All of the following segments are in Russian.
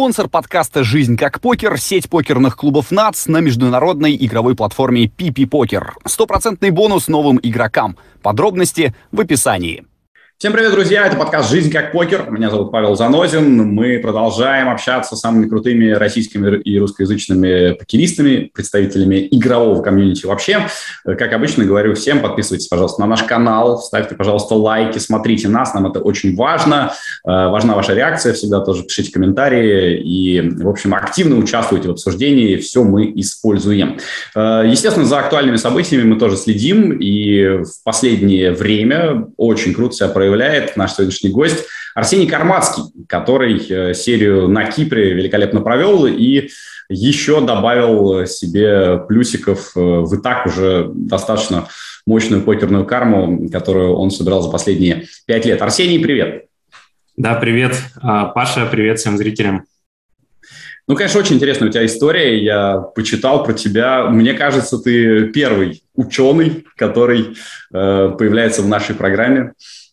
Спонсор подкаста «Жизнь как покер» — сеть покерных клубов НАЦ на международной игровой платформе PP Покер. Стопроцентный бонус новым игрокам. Подробности в описании. Всем привет, друзья! Это подкаст «Жизнь как покер». Меня зовут Павел Занозин. Мы продолжаем общаться с самыми крутыми российскими и русскоязычными покеристами, представителями игрового комьюнити вообще. Как обычно, говорю всем, подписывайтесь, пожалуйста, на наш канал, ставьте, пожалуйста, лайки, смотрите нас, нам это очень важно. Э, важна ваша реакция, всегда тоже пишите комментарии и, в общем, активно участвуйте в обсуждении, все мы используем. Э, естественно, за актуальными событиями мы тоже следим, и в последнее время очень круто себя проявляет наш сегодняшний гость Арсений Кармацкий, который э, серию на Кипре великолепно провел и еще добавил себе плюсиков э, в и так уже достаточно мощную покерную карму, которую он собирал за последние пять лет. Арсений, привет. Да, привет. А, Паша, привет всем зрителям. Ну, конечно, очень интересная у тебя история. Я почитал про тебя. Мне кажется, ты первый ученый, который э, появляется в нашей программе.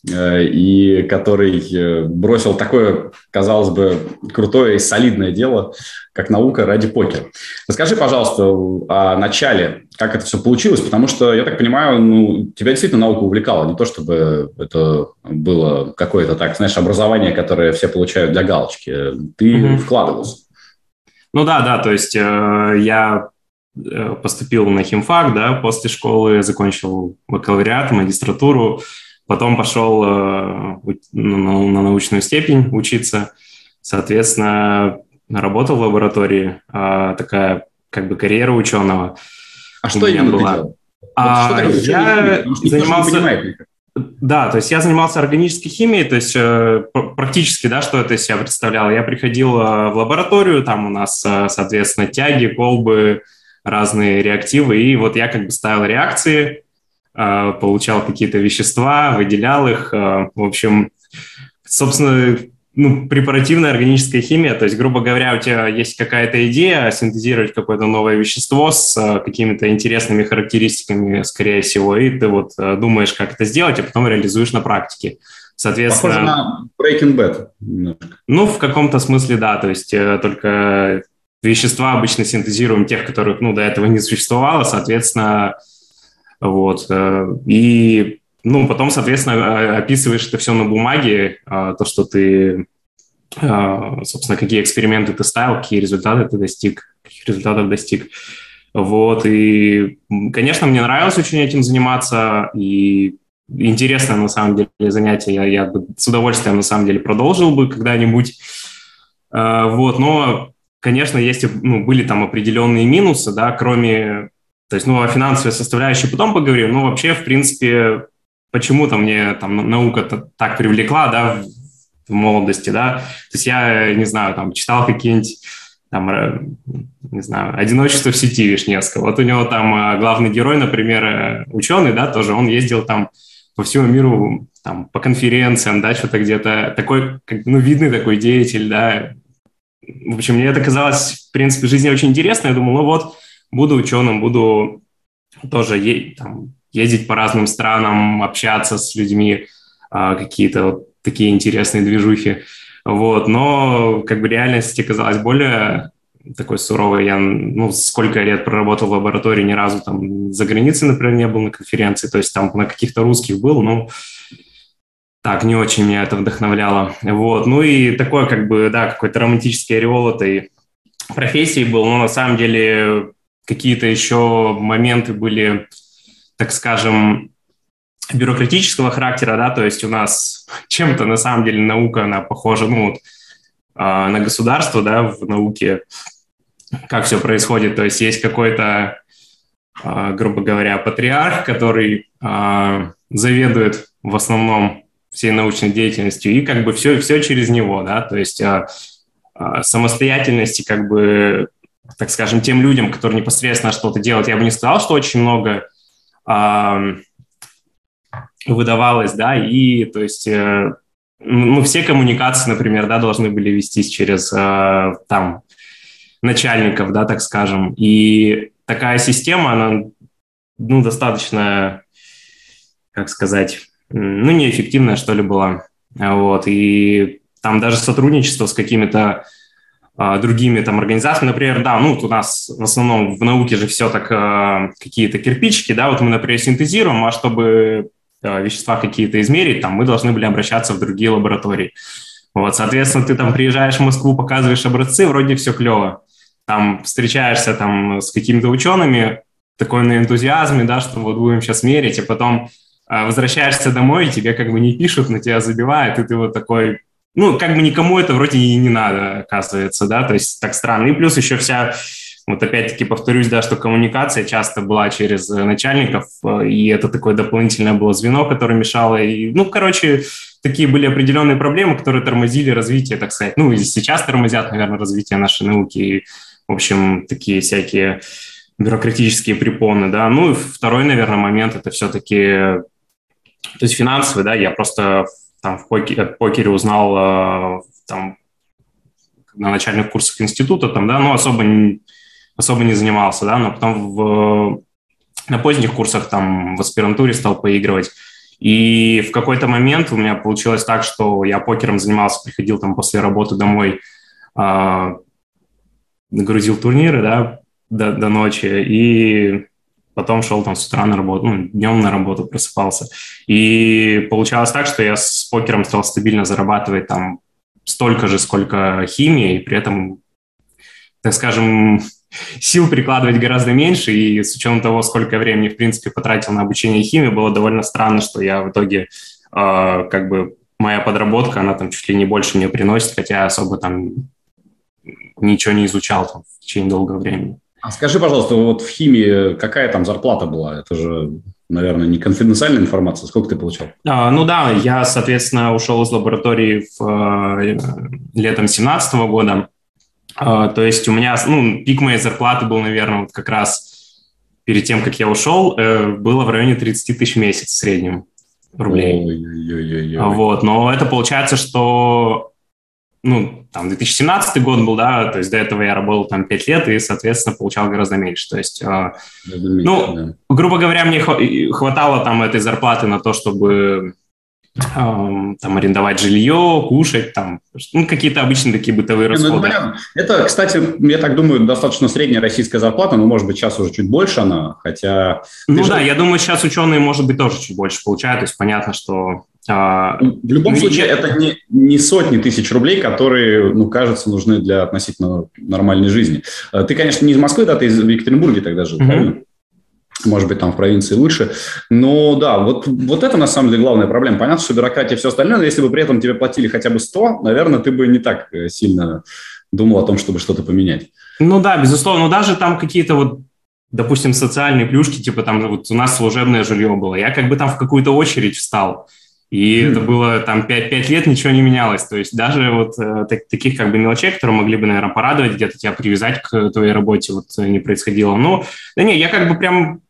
Э, и который э, бросил такое, казалось бы, крутое и солидное дело, как наука ради покера. Расскажи, пожалуйста, о начале, как это все получилось, потому что, я так понимаю, ну, тебя действительно наука увлекала, не то чтобы это было какое-то так, знаешь, образование, которое все получают для галочки. Ты mm-hmm. вкладывался. Ну да, да, то есть э, я э, поступил на химфак, да, после школы закончил бакалавриат, магистратуру, Потом пошел э, на научную степень учиться. Соответственно, работал в лаборатории. А, такая как бы карьера ученого. А что именно была. ты делал? А, вот я занимался... Да, то есть я занимался органической химией, то есть э, практически, да, что это из себя представляло. Я приходил э, в лабораторию, там у нас, соответственно, тяги, колбы, разные реактивы, и вот я как бы ставил реакции, а, получал какие-то вещества, выделял их. А, в общем, собственно, ну, препаративная органическая химия, то есть, грубо говоря, у тебя есть какая-то идея синтезировать какое-то новое вещество с а, какими-то интересными характеристиками, скорее всего, и ты вот думаешь, как это сделать, а потом реализуешь на практике. Соответственно, Похоже на Breaking Bad. Немножко. Ну, в каком-то смысле, да, то есть э, только вещества обычно синтезируем тех, которых, ну, до этого не существовало, соответственно, вот. Э, и ну, потом, соответственно, описываешь это все на бумаге, а, то, что ты, а, собственно, какие эксперименты ты ставил, какие результаты ты достиг, каких результатов достиг. Вот, и, конечно, мне нравилось очень этим заниматься, и интересно, на самом деле, занятие. Я, я с удовольствием, на самом деле, продолжил бы когда-нибудь. Вот, но, конечно, есть, ну, были там определенные минусы, да, кроме то есть, ну, о финансовой составляющей потом поговорим. Ну, вообще, в принципе, почему-то мне там наука так привлекла, да, в, молодости, да. То есть я, не знаю, там, читал какие-нибудь там, не знаю, «Одиночество в сети» Вишневского. Вот у него там а, главный герой, например, э, ученый, да, тоже, он ездил там по всему миру там, по конференциям, да, что-то где-то, такой, как, ну, видный такой деятель, да. В общем, мне это казалось, в принципе, в жизни очень интересно. Я думал, ну вот, буду ученым, буду тоже е- там, ездить по разным странам, общаться с людьми, а, какие-то вот такие интересные движухи. Вот, но как бы реальность оказалась более такой суровой. Я, ну, сколько лет проработал в лаборатории, ни разу там за границей, например, не был на конференции, то есть там на каких-то русских был, но так, не очень меня это вдохновляло. Вот, ну и такое как бы, да, какой-то романтический ореол этой профессии был, но на самом деле какие-то еще моменты были, так скажем, бюрократического характера, да, то есть у нас чем-то на самом деле наука, она похожа, ну, вот, э, на государство, да, в науке, как все происходит, то есть есть какой-то, э, грубо говоря, патриарх, который э, заведует в основном всей научной деятельностью, и как бы все, все через него, да, то есть самостоятельности как бы так скажем, тем людям, которые непосредственно что-то делают, я бы не сказал, что очень много э, выдавалось, да, и то есть э, ну, все коммуникации, например, да, должны были вестись через э, там начальников, да, так скажем, и такая система, она, ну, достаточно, как сказать, ну, неэффективная, что ли, была, вот, и там даже сотрудничество с какими-то другими там организациями. Например, да, ну, вот у нас в основном в науке же все так э, какие-то кирпичики, да, вот мы, например, синтезируем, а чтобы э, вещества какие-то измерить, там мы должны были обращаться в другие лаборатории. Вот, соответственно, ты там приезжаешь в Москву, показываешь образцы, вроде все клево. Там встречаешься там с какими-то учеными, такой на энтузиазме, да, что вот будем сейчас мерить, и потом э, возвращаешься домой, и тебе как бы не пишут, на тебя забивают, и ты вот такой, ну, как бы никому это вроде и не надо, оказывается, да, то есть так странно. И плюс еще вся, вот опять-таки повторюсь, да, что коммуникация часто была через э, начальников, э, и это такое дополнительное было звено, которое мешало, и, ну, короче, такие были определенные проблемы, которые тормозили развитие, так сказать, ну, и сейчас тормозят, наверное, развитие нашей науки, и, в общем, такие всякие бюрократические препоны, да. Ну, и второй, наверное, момент – это все-таки, то есть финансовый, да, я просто там в покере, покере узнал э, там на начальных курсах института, там, да, ну, особо не, особо не занимался, да, но потом в, на поздних курсах там в аспирантуре стал поигрывать. И в какой-то момент у меня получилось так, что я покером занимался, приходил там после работы домой, э, грузил турниры, да, до, до ночи, и потом шел там с утра на работу, ну, днем на работу просыпался. И получалось так, что я с покером стал стабильно зарабатывать там столько же, сколько химия, и при этом, так скажем, сил прикладывать гораздо меньше, и с учетом того, сколько времени, в принципе, потратил на обучение химии, было довольно странно, что я в итоге, э, как бы, моя подработка, она там чуть ли не больше мне приносит, хотя особо там ничего не изучал там в течение долгого времени. А скажи, пожалуйста, вот в химии какая там зарплата была? Это же, наверное, не конфиденциальная информация. Сколько ты получал? А, ну да, я, соответственно, ушел из лаборатории в, э, летом 2017 года. А, то есть у меня, ну, пик моей зарплаты был, наверное, вот как раз перед тем, как я ушел, э, было в районе 30 тысяч в месяц в среднем рублей. Ой-ой-ой. Вот, но это получается, что ну, там, 2017 год был, да, то есть до этого я работал там 5 лет и, соответственно, получал гораздо меньше. То есть, э, меньше, ну, да. грубо говоря, мне хватало там этой зарплаты на то, чтобы там арендовать жилье, кушать, там, ну, какие-то обычные такие бытовые расходы. Ну, это, это, кстати, я так думаю, достаточно средняя российская зарплата, но, может быть, сейчас уже чуть больше она, хотя... Ну же... да, я думаю, сейчас ученые, может быть, тоже чуть больше получают, то есть понятно, что а, в любом ну, случае, это не, не сотни тысяч рублей, которые, ну, кажется, нужны для относительно нормальной жизни. А, ты, конечно, не из Москвы, да, ты из Екатеринбурга тогда жил, mm-hmm. правильно? Может быть, там в провинции лучше. Но да, вот, вот это на самом деле главная проблема. Понятно, что бюрократия и все остальное, но если бы при этом тебе платили хотя бы 100, наверное, ты бы не так э, сильно думал о том, чтобы что-то поменять. Ну да, безусловно. Но даже там какие-то вот допустим, социальные плюшки, типа там вот у нас служебное жилье было. Я как бы там в какую-то очередь встал. И mm. это было там 5, 5 лет, ничего не менялось. То есть даже вот э, так, таких как бы мелочей, которые могли бы, наверное, порадовать, где-то тебя привязать к твоей работе, вот э, не происходило. Ну, да не, я как бы прям...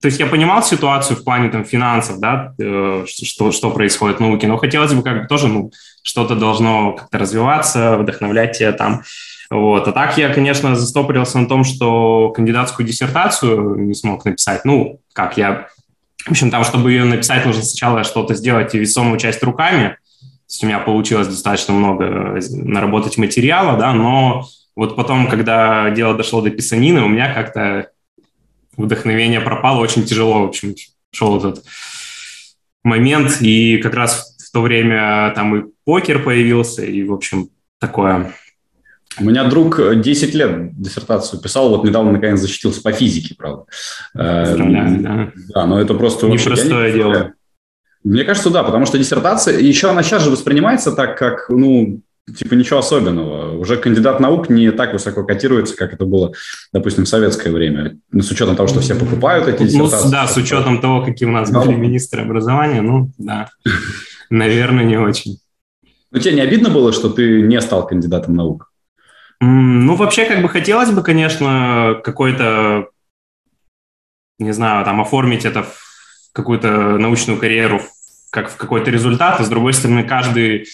То есть я понимал ситуацию в плане там финансов, да, э, что, что происходит в науке, но хотелось бы как бы тоже, ну, что-то должно как-то развиваться, вдохновлять тебя там. Вот. А так я, конечно, застопорился на том, что кандидатскую диссертацию не смог написать. Ну, как я в общем, там, чтобы ее написать, нужно сначала что-то сделать и весомую часть руками. То есть у меня получилось достаточно много э, наработать материала, да, но вот потом, когда дело дошло до писанины, у меня как-то вдохновение пропало, очень тяжело, в общем, шел этот момент, и как раз в то время там и покер появился, и, в общем, такое у меня друг 10 лет диссертацию писал, вот недавно наконец защитился по физике, правда. Поздравляю, да. Да, но это просто... Непростое дело. Мне кажется, да, потому что диссертация, еще она сейчас же воспринимается так, как, ну, типа ничего особенного. Уже кандидат наук не так высоко котируется, как это было, допустим, в советское время. Ну, с учетом того, что все покупают эти диссертации. Ну, да, с учетом того, какие у нас были министры образования, ну, да, наверное, не очень. Но тебе не обидно было, что ты не стал кандидатом наук? Ну, вообще, как бы хотелось бы, конечно, какой-то, не знаю, там, оформить это в какую-то научную карьеру как в какой-то результат, а с другой стороны, каждый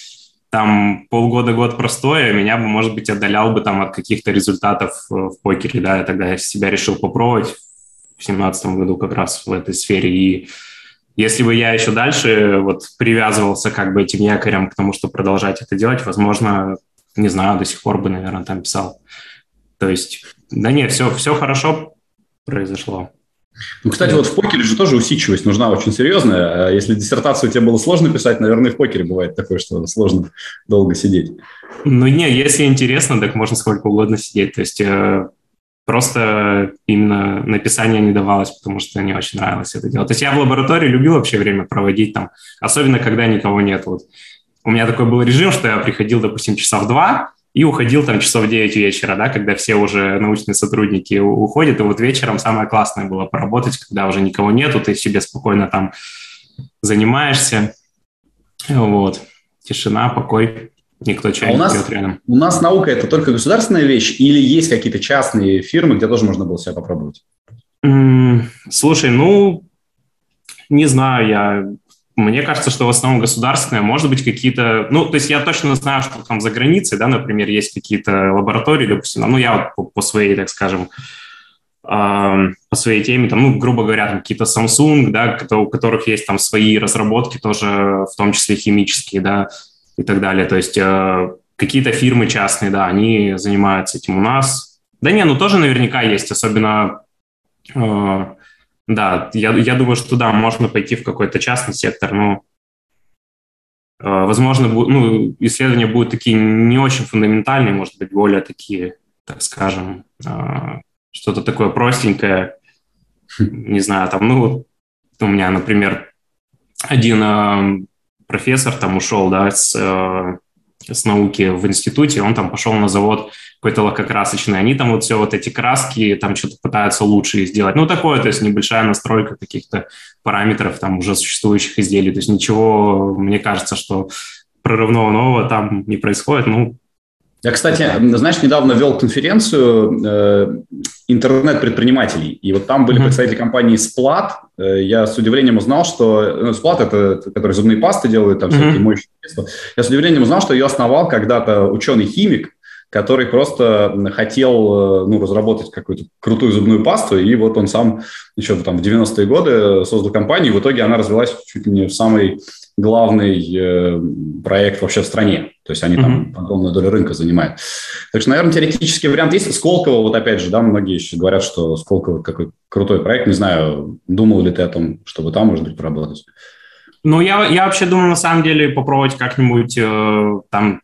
там полгода-год простоя меня бы, может быть, отдалял бы там от каких-то результатов в покере, да, я тогда себя решил попробовать в семнадцатом году как раз в этой сфере, и если бы я еще дальше вот привязывался как бы этим якорем к тому, чтобы продолжать это делать, возможно, не знаю, до сих пор бы, наверное, там писал. То есть, да нет, все, все хорошо произошло. Ну, кстати, вот в покере же тоже усидчивость нужна очень серьезная. А если диссертацию тебе было сложно писать, наверное, в покере бывает такое, что сложно долго сидеть. Ну, не, если интересно, так можно сколько угодно сидеть. То есть э, просто именно написание не давалось, потому что не очень нравилось это делать. То есть я в лаборатории любил вообще время проводить там, особенно когда никого нет. Вот. У меня такой был режим, что я приходил, допустим, часа в два, и уходил там часов в 9 вечера, да, когда все уже научные сотрудники уходят, и вот вечером самое классное было поработать, когда уже никого нету, ты себе спокойно там занимаешься, вот, тишина, покой, никто чай а не пьет рядом. У нас наука – это только государственная вещь или есть какие-то частные фирмы, где тоже можно было себя попробовать? Слушай, ну, не знаю, я мне кажется, что в основном государственное, может быть, какие-то... Ну, то есть я точно знаю, что там за границей, да, например, есть какие-то лаборатории, допустим, ну, я по, по своей, так скажем, по своей теме, там, ну, грубо говоря, там какие-то Samsung, да, у которых есть там свои разработки тоже, в том числе химические, да, и так далее. То есть э, какие-то фирмы частные, да, они занимаются этим у нас. Да не, ну тоже наверняка есть, особенно э, да, я, я думаю, что да, можно пойти в какой-то частный сектор, но э, возможно, ну, исследования будут такие не очень фундаментальные, может быть, более такие, так скажем, э, что-то такое простенькое, не знаю, там, ну, у меня, например, один э, профессор там ушел, да, с с науки в институте, он там пошел на завод какой-то лакокрасочный, они там вот все вот эти краски там что-то пытаются лучше сделать. Ну, такое, то есть небольшая настройка каких-то параметров там уже существующих изделий. То есть ничего, мне кажется, что прорывного нового там не происходит. Ну, я, кстати, знаешь, недавно вел конференцию э, интернет-предпринимателей, и вот там были mm-hmm. представители компании Splat. Э, я с удивлением узнал, что ну, Splat это, который зубные пасты делают, там mm-hmm. всякие моющие средства. Я с удивлением узнал, что ее основал когда-то ученый-химик, который просто хотел э, ну, разработать какую-то крутую зубную пасту, и вот он сам еще там в 90-е годы создал компанию, и в итоге она развилась чуть ли не в самый главный э, проект вообще в стране. То есть они mm-hmm. там огромную долю рынка занимают. Так что, наверное, теоретический вариант есть. Сколково, вот опять же, да, многие еще говорят, что Сколково какой крутой проект. Не знаю, думал ли ты о том, чтобы там, может быть, поработать? Ну, я, я вообще думаю, на самом деле, попробовать как-нибудь э, там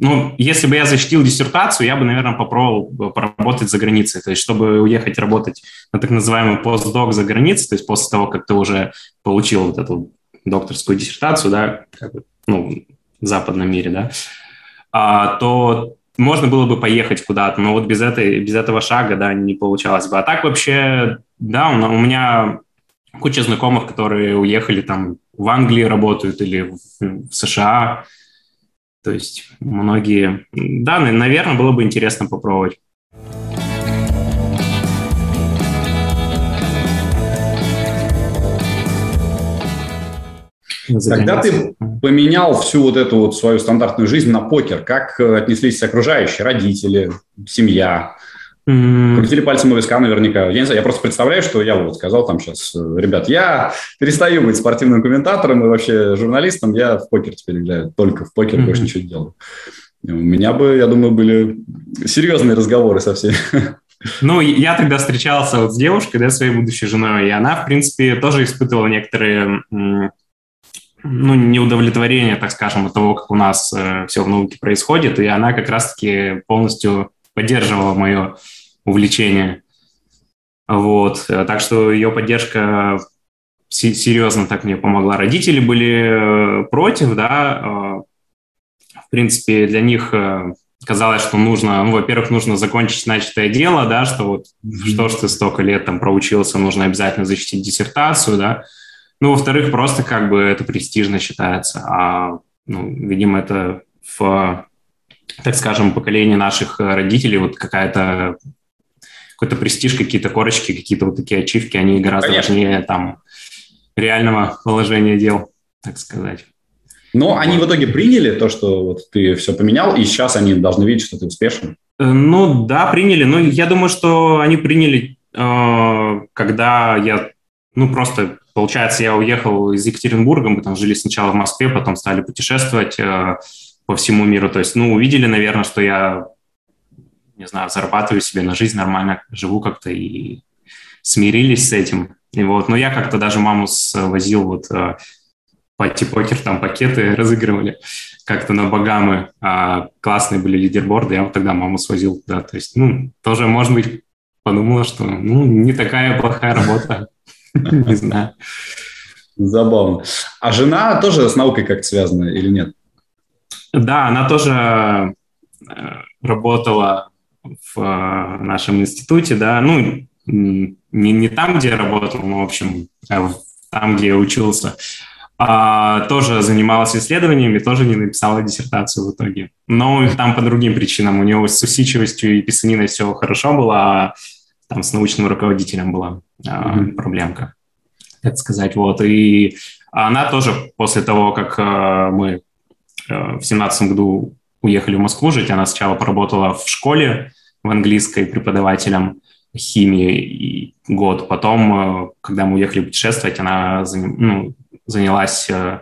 ну, если бы я защитил диссертацию, я бы, наверное, попробовал поработать за границей, то есть чтобы уехать работать на так называемый постдок за границей, то есть после того, как ты уже получил вот эту докторскую диссертацию, да, как бы, ну, в западном мире, да, а, то можно было бы поехать куда-то, но вот без, этой, без этого шага, да, не получалось бы. А так вообще, да, у, у меня куча знакомых, которые уехали там в Англии работают или в, в США, то есть многие... Да, наверное, было бы интересно попробовать. Когда ты поменял всю вот эту вот свою стандартную жизнь на покер, как э, отнеслись окружающие, родители, семья? Mm. Крутили пальцем у виска наверняка. Я не знаю, я просто представляю, что я вот сказал там сейчас, ребят, я перестаю быть спортивным комментатором и вообще журналистом, я в покер теперь играю, только в покер, mm-hmm. больше ничего не делаю. У меня бы, я думаю, были серьезные разговоры со всеми. Ну, я тогда встречался вот с девушкой, да, своей будущей женой, и она, в принципе, тоже испытывала некоторые ну, неудовлетворение, так скажем, от того, как у нас э, все в науке происходит, и она как раз-таки полностью поддерживала мое увлечение. Вот. Так что ее поддержка серьезно так мне помогла. Родители были э, против, да. Э, в принципе, для них э, казалось, что нужно, ну, во-первых, нужно закончить начатое дело, да, что вот mm-hmm. что ж ты столько лет там проучился, нужно обязательно защитить диссертацию, да. Ну, во-вторых, просто как бы это престижно считается, а, ну, видимо, это в так скажем, поколение наших э, родителей, вот какая-то какой-то престиж, какие-то корочки, какие-то вот такие ачивки, они гораздо Конечно. важнее там реального положения дел, так сказать. Но они в итоге приняли то, что вот ты все поменял, и сейчас они должны видеть, что ты успешен. Э, ну да, приняли. Но я думаю, что они приняли, э, когда я, ну просто, получается, я уехал из Екатеринбурга, мы там жили сначала в Москве, потом стали путешествовать, по всему миру. То есть, ну, увидели, наверное, что я, не знаю, зарабатываю себе на жизнь нормально, живу как-то и смирились с этим. И вот, но я как-то даже маму свозил вот э, пати-покер, там пакеты разыгрывали как-то на Багамы. А классные были лидерборды, я вот тогда маму свозил да, То есть, ну, тоже, может быть, подумала, что, ну, не такая плохая работа. Не знаю. Забавно. А жена тоже с наукой как-то связана или нет? Да, она тоже э, работала в э, нашем институте, да, ну, не, не там, где я работал, но, в общем, а там, где я учился, а, тоже занималась исследованиями, тоже не написала диссертацию в итоге. Но там по другим причинам. У него с усидчивостью и писаниной все хорошо было, а там с научным руководителем была а, mm-hmm. проблемка, так сказать. Вот. И она тоже после того, как мы в семнадцатом году уехали в Москву жить, она сначала поработала в школе в английской преподавателем, химии год. Потом, э, когда мы уехали путешествовать, она ну, занялась э,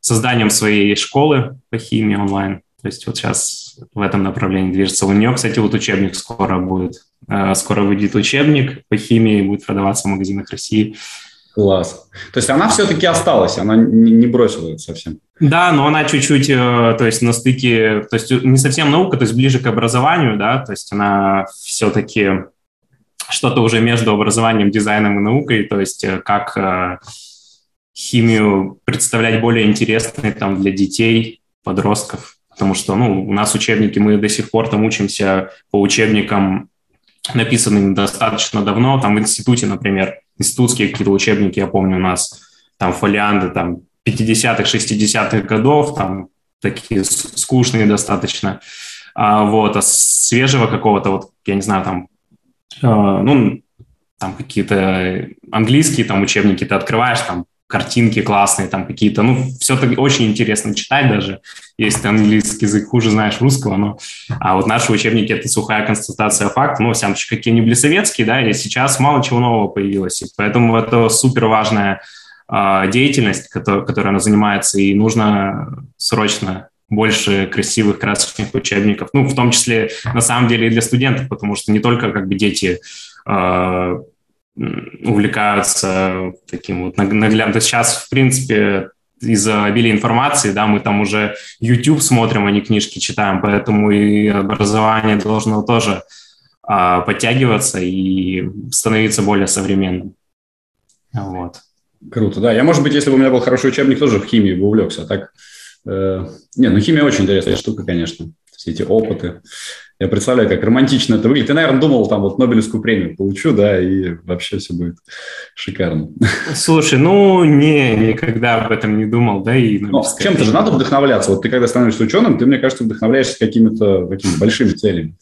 созданием своей школы по химии онлайн. То есть вот сейчас в этом направлении движется. У нее, кстати, вот учебник скоро будет. Э, скоро выйдет учебник по химии, будет продаваться в магазинах России. Класс. То есть она все-таки осталась, она не бросила это совсем. Да, но она чуть-чуть, то есть на стыке, то есть не совсем наука, то есть ближе к образованию, да, то есть она все-таки что-то уже между образованием, дизайном и наукой, то есть э, как э, химию представлять более интересной там для детей, подростков, потому что ну, у нас учебники, мы до сих пор там учимся по учебникам, написанным достаточно давно, там в институте, например, институтские какие-то учебники, я помню, у нас там фолианты там 50-х, 60-х годов, там такие скучные достаточно, а, вот, а свежего какого-то, вот, я не знаю, там а, ну, там какие-то английские там учебники ты открываешь, там картинки классные, там какие-то, ну, все так очень интересно читать даже, если ты английский язык хуже знаешь русского, но, а вот наши учебники – это сухая констатация факта, ну, во всяком случае, какие-нибудь советские, да, и сейчас мало чего нового появилось, и поэтому это супер важная э, деятельность, которой, она занимается, и нужно срочно больше красивых, красочных учебников. Ну, в том числе, на самом деле, и для студентов, потому что не только как бы дети э, увлекаются таким вот есть сейчас, в принципе, из-за обилия информации, да, мы там уже YouTube смотрим, а не книжки читаем, поэтому и образование должно тоже э, подтягиваться и становиться более современным. Вот. Круто, да. Я, может быть, если бы у меня был хороший учебник, тоже в химии бы увлекся. А так Э, не, ну химия очень интересная штука, конечно. Все эти опыты. Я представляю, как романтично это выглядит. Я, наверное, думал, там вот Нобелевскую премию получу, да, и вообще все будет шикарно. Слушай, ну, не, никогда об этом не думал, да, и... Но чем-то же надо вдохновляться. Вот ты, когда становишься ученым, ты, мне кажется, вдохновляешься какими-то какими большими целями.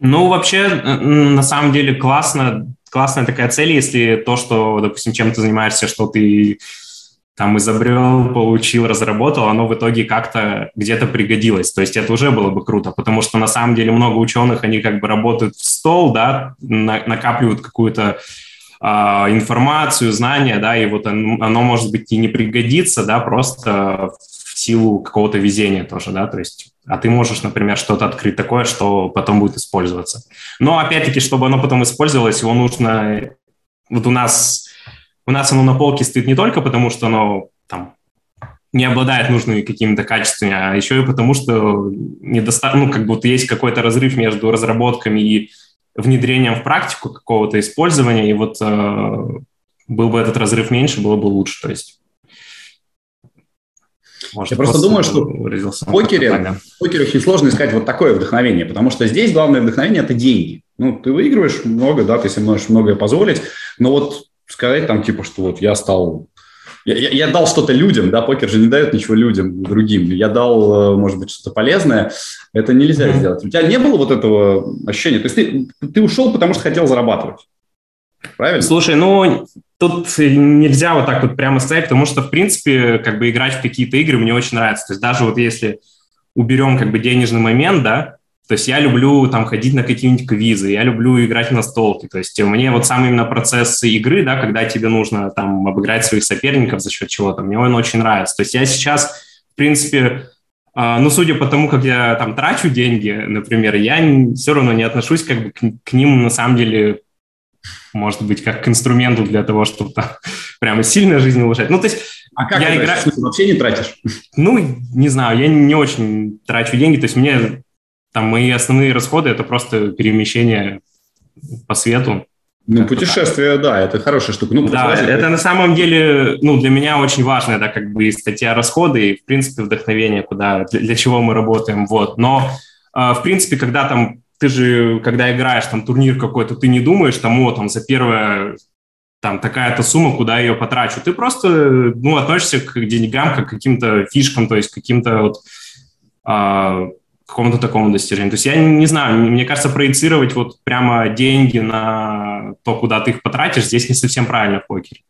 Ну, вообще, на самом деле, классно, классная такая цель, если то, что, допустим, чем ты занимаешься, что ты там изобрел, получил, разработал, оно в итоге как-то где-то пригодилось. То есть это уже было бы круто, потому что на самом деле много ученых, они как бы работают в стол, да, на, накапливают какую-то э, информацию, знания, да, и вот оно, оно может быть и не пригодится, да, просто в силу какого-то везения тоже, да, то есть а ты можешь, например, что-то открыть такое, что потом будет использоваться. Но опять-таки, чтобы оно потом использовалось, его нужно... Вот у нас у нас оно на полке стоит не только потому, что оно там не обладает нужными какими-то качествами, а еще и потому, что недоста... ну, как будто есть какой-то разрыв между разработками и внедрением в практику какого-то использования, и вот э, был бы этот разрыв меньше, было бы лучше. То есть может, Я просто думаю, что в покере, в покере очень сложно искать вот такое вдохновение, потому что здесь главное вдохновение – это деньги. Ну, ты выигрываешь много, да, ты себе можешь многое позволить, но вот сказать там типа, что вот я стал я, я, я дал что-то людям, да, покер же не дает ничего людям, другим. Я дал, э, может быть, что-то полезное. Это нельзя mm-hmm. сделать. У тебя не было вот этого ощущения? То есть ты, ты ушел, потому что хотел зарабатывать. Правильно? Слушай, ну, тут нельзя вот так вот прямо сказать, потому что, в принципе, как бы играть в какие-то игры мне очень нравится. То есть даже вот если уберем как бы денежный момент, да, то есть я люблю там ходить на какие-нибудь квизы, я люблю играть на столке. То есть мне вот сам именно процесс игры, да, когда тебе нужно там обыграть своих соперников за счет чего-то, мне он очень нравится. То есть я сейчас, в принципе, А, но судя по тому, как я там трачу деньги, например, я все равно не отношусь как бы к ним на самом деле, может быть, как к инструменту для того, чтобы там прямо сильно жизнь улучшать. Ну, то есть а как я играю... вообще не тратишь? Ну, не знаю, я не очень трачу деньги, то есть мне там мои основные расходы это просто перемещение по свету. Ну, путешествие, так. да, это хорошая штука. Ну, да, это на самом деле, ну, для меня очень важная, да, как бы статья расходы и, в принципе, вдохновение, куда, для, для чего мы работаем, вот. Но, э, в принципе, когда там, ты же, когда играешь там турнир какой-то, ты не думаешь, там, о, там, за первое, там, такая-то сумма, куда я ее потрачу. Ты просто, ну, относишься к деньгам как к каким-то фишкам, то есть каким-то вот, э, какому-то такому достижению. То есть я не знаю, мне кажется, проецировать вот прямо деньги на то, куда ты их потратишь, здесь не совсем правильно в покере.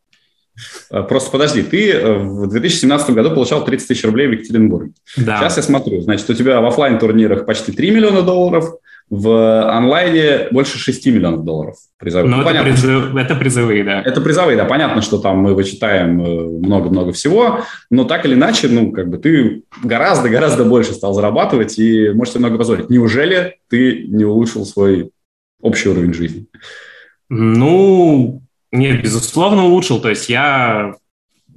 А, просто подожди, ты э, в 2017 году получал 30 тысяч рублей в Екатеринбурге. Да. Сейчас я смотрю, значит, у тебя в офлайн турнирах почти 3 миллиона долларов, в онлайне больше 6 миллионов долларов призовых. Ну, ну, это, призыв, это призовые, да. Это призовые, да. Понятно, что там мы вычитаем э, много-много всего, но так или иначе, ну, как бы ты гораздо-гораздо больше стал зарабатывать и можешь себе много позволить. Неужели ты не улучшил свой общий уровень жизни? Ну, нет, безусловно, улучшил. То есть я,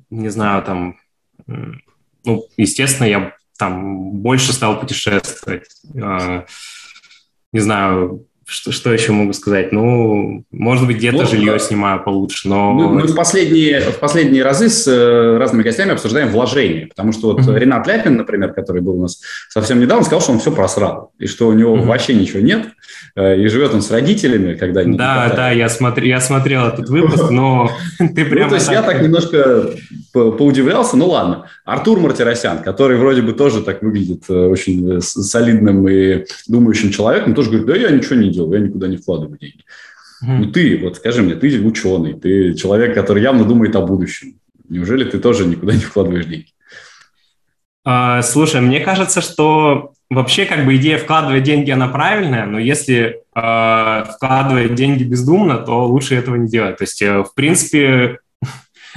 не знаю, там, ну, естественно, я там больше стал путешествовать, а, не знаю, что, что еще могу сказать? Ну, может быть, где-то вот, жилье снимаю получше, но... Мы, мы в, последние, в последние разы с э, разными гостями обсуждаем вложения, потому что вот mm-hmm. Ренат Ляпин, например, который был у нас совсем недавно, сказал, что он все просрал, и что у него mm-hmm. вообще ничего нет, э, и живет он с родителями, когда они... Да, да, я, смотри, я смотрел этот выпуск, но ты прямо... Ну, то есть я так немножко поудивлялся, ну ладно. Артур Мартиросян, который вроде бы тоже так выглядит э, очень солидным и думающим человеком, тоже говорит, да я ничего не делал, я никуда не вкладываю деньги. Mm-hmm. Ну ты, вот скажи мне, ты ученый, ты человек, который явно думает о будущем. Неужели ты тоже никуда не вкладываешь деньги? А, слушай, мне кажется, что вообще как бы идея вкладывать деньги, она правильная, но если э, вкладывать деньги бездумно, то лучше этого не делать. То есть, э, в принципе,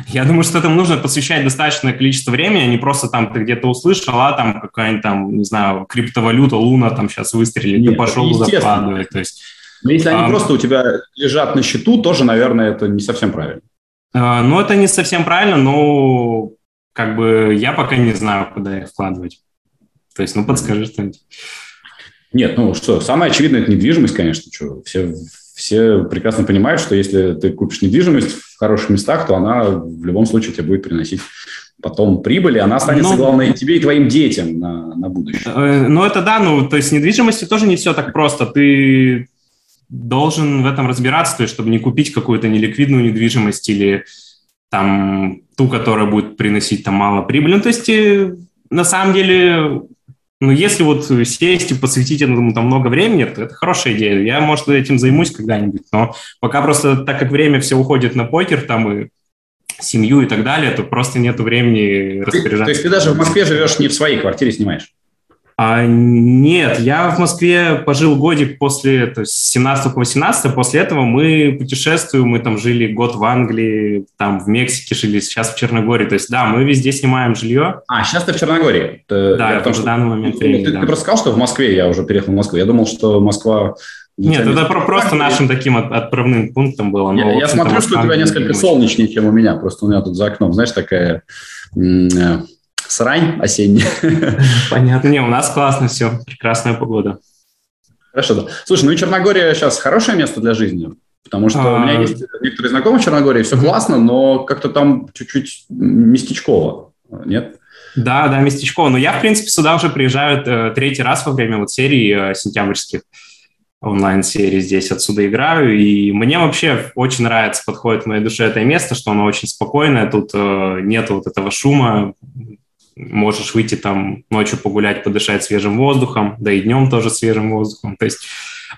я думаю, что этому нужно посвящать достаточное количество времени, а не просто там ты где-то услышал, а там какая-нибудь там, не знаю, криптовалюта, луна там сейчас выстрелит, Нет, ты пошел туда вкладывать. То есть, Но если они а, просто у тебя лежат на счету, тоже, наверное, это не совсем правильно. А, ну, это не совсем правильно, но как бы я пока не знаю, куда их вкладывать. То есть, ну, подскажи что-нибудь. Нет, ну что, самое очевидное – это недвижимость, конечно. Что, все все прекрасно понимают, что если ты купишь недвижимость в хороших местах, то она в любом случае тебе будет приносить потом прибыль, и она останется, ну, главное, и тебе, и твоим детям на, на будущее. Э, ну, это да, ну, то есть недвижимости тоже не все так просто. Ты должен в этом разбираться, то есть чтобы не купить какую-то неликвидную недвижимость или там ту, которая будет приносить там мало прибыли. Ну, то есть э, на самом деле ну, если вот сесть и посвятить этому там много времени, то это хорошая идея. Я, может, этим займусь когда-нибудь, но пока просто, так как время все уходит на покер там и семью и так далее, то просто нету времени распоряжаться. То есть ты даже в Москве живешь не в своей квартире, снимаешь? А, нет, я в Москве пожил годик после, то есть с 17 по 18, после этого мы путешествуем, мы там жили год в Англии, там в Мексике жили, сейчас в Черногории, то есть да, мы везде снимаем жилье. А, сейчас ты в Черногории? Ты, да, это в данный момент ну, времени, ты, да. ты просто сказал, что в Москве, я уже переехал в Москву, я думал, что Москва нет, это про- просто нашим таким от, отправным пунктом было. Но, я, я смотрю, что у тебя несколько солнечнее, чем у меня. Просто у меня тут за окном, знаешь, такая э, срань осенняя. Понятно. Не, у нас классно все. Прекрасная погода. Хорошо, да. Слушай, ну и Черногория сейчас хорошее место для жизни? Потому что у меня а. есть некоторые знакомые в Черногории, все классно, но как-то там чуть-чуть местечково, нет? Да, да, местечково. Но я, в принципе, сюда уже приезжаю э, третий раз во время вот серии э, сентябрьских онлайн-серии здесь отсюда играю, и мне вообще очень нравится, подходит моей душе это место, что оно очень спокойное, тут э, нет вот этого шума, можешь выйти там ночью погулять, подышать свежим воздухом, да и днем тоже свежим воздухом. То есть,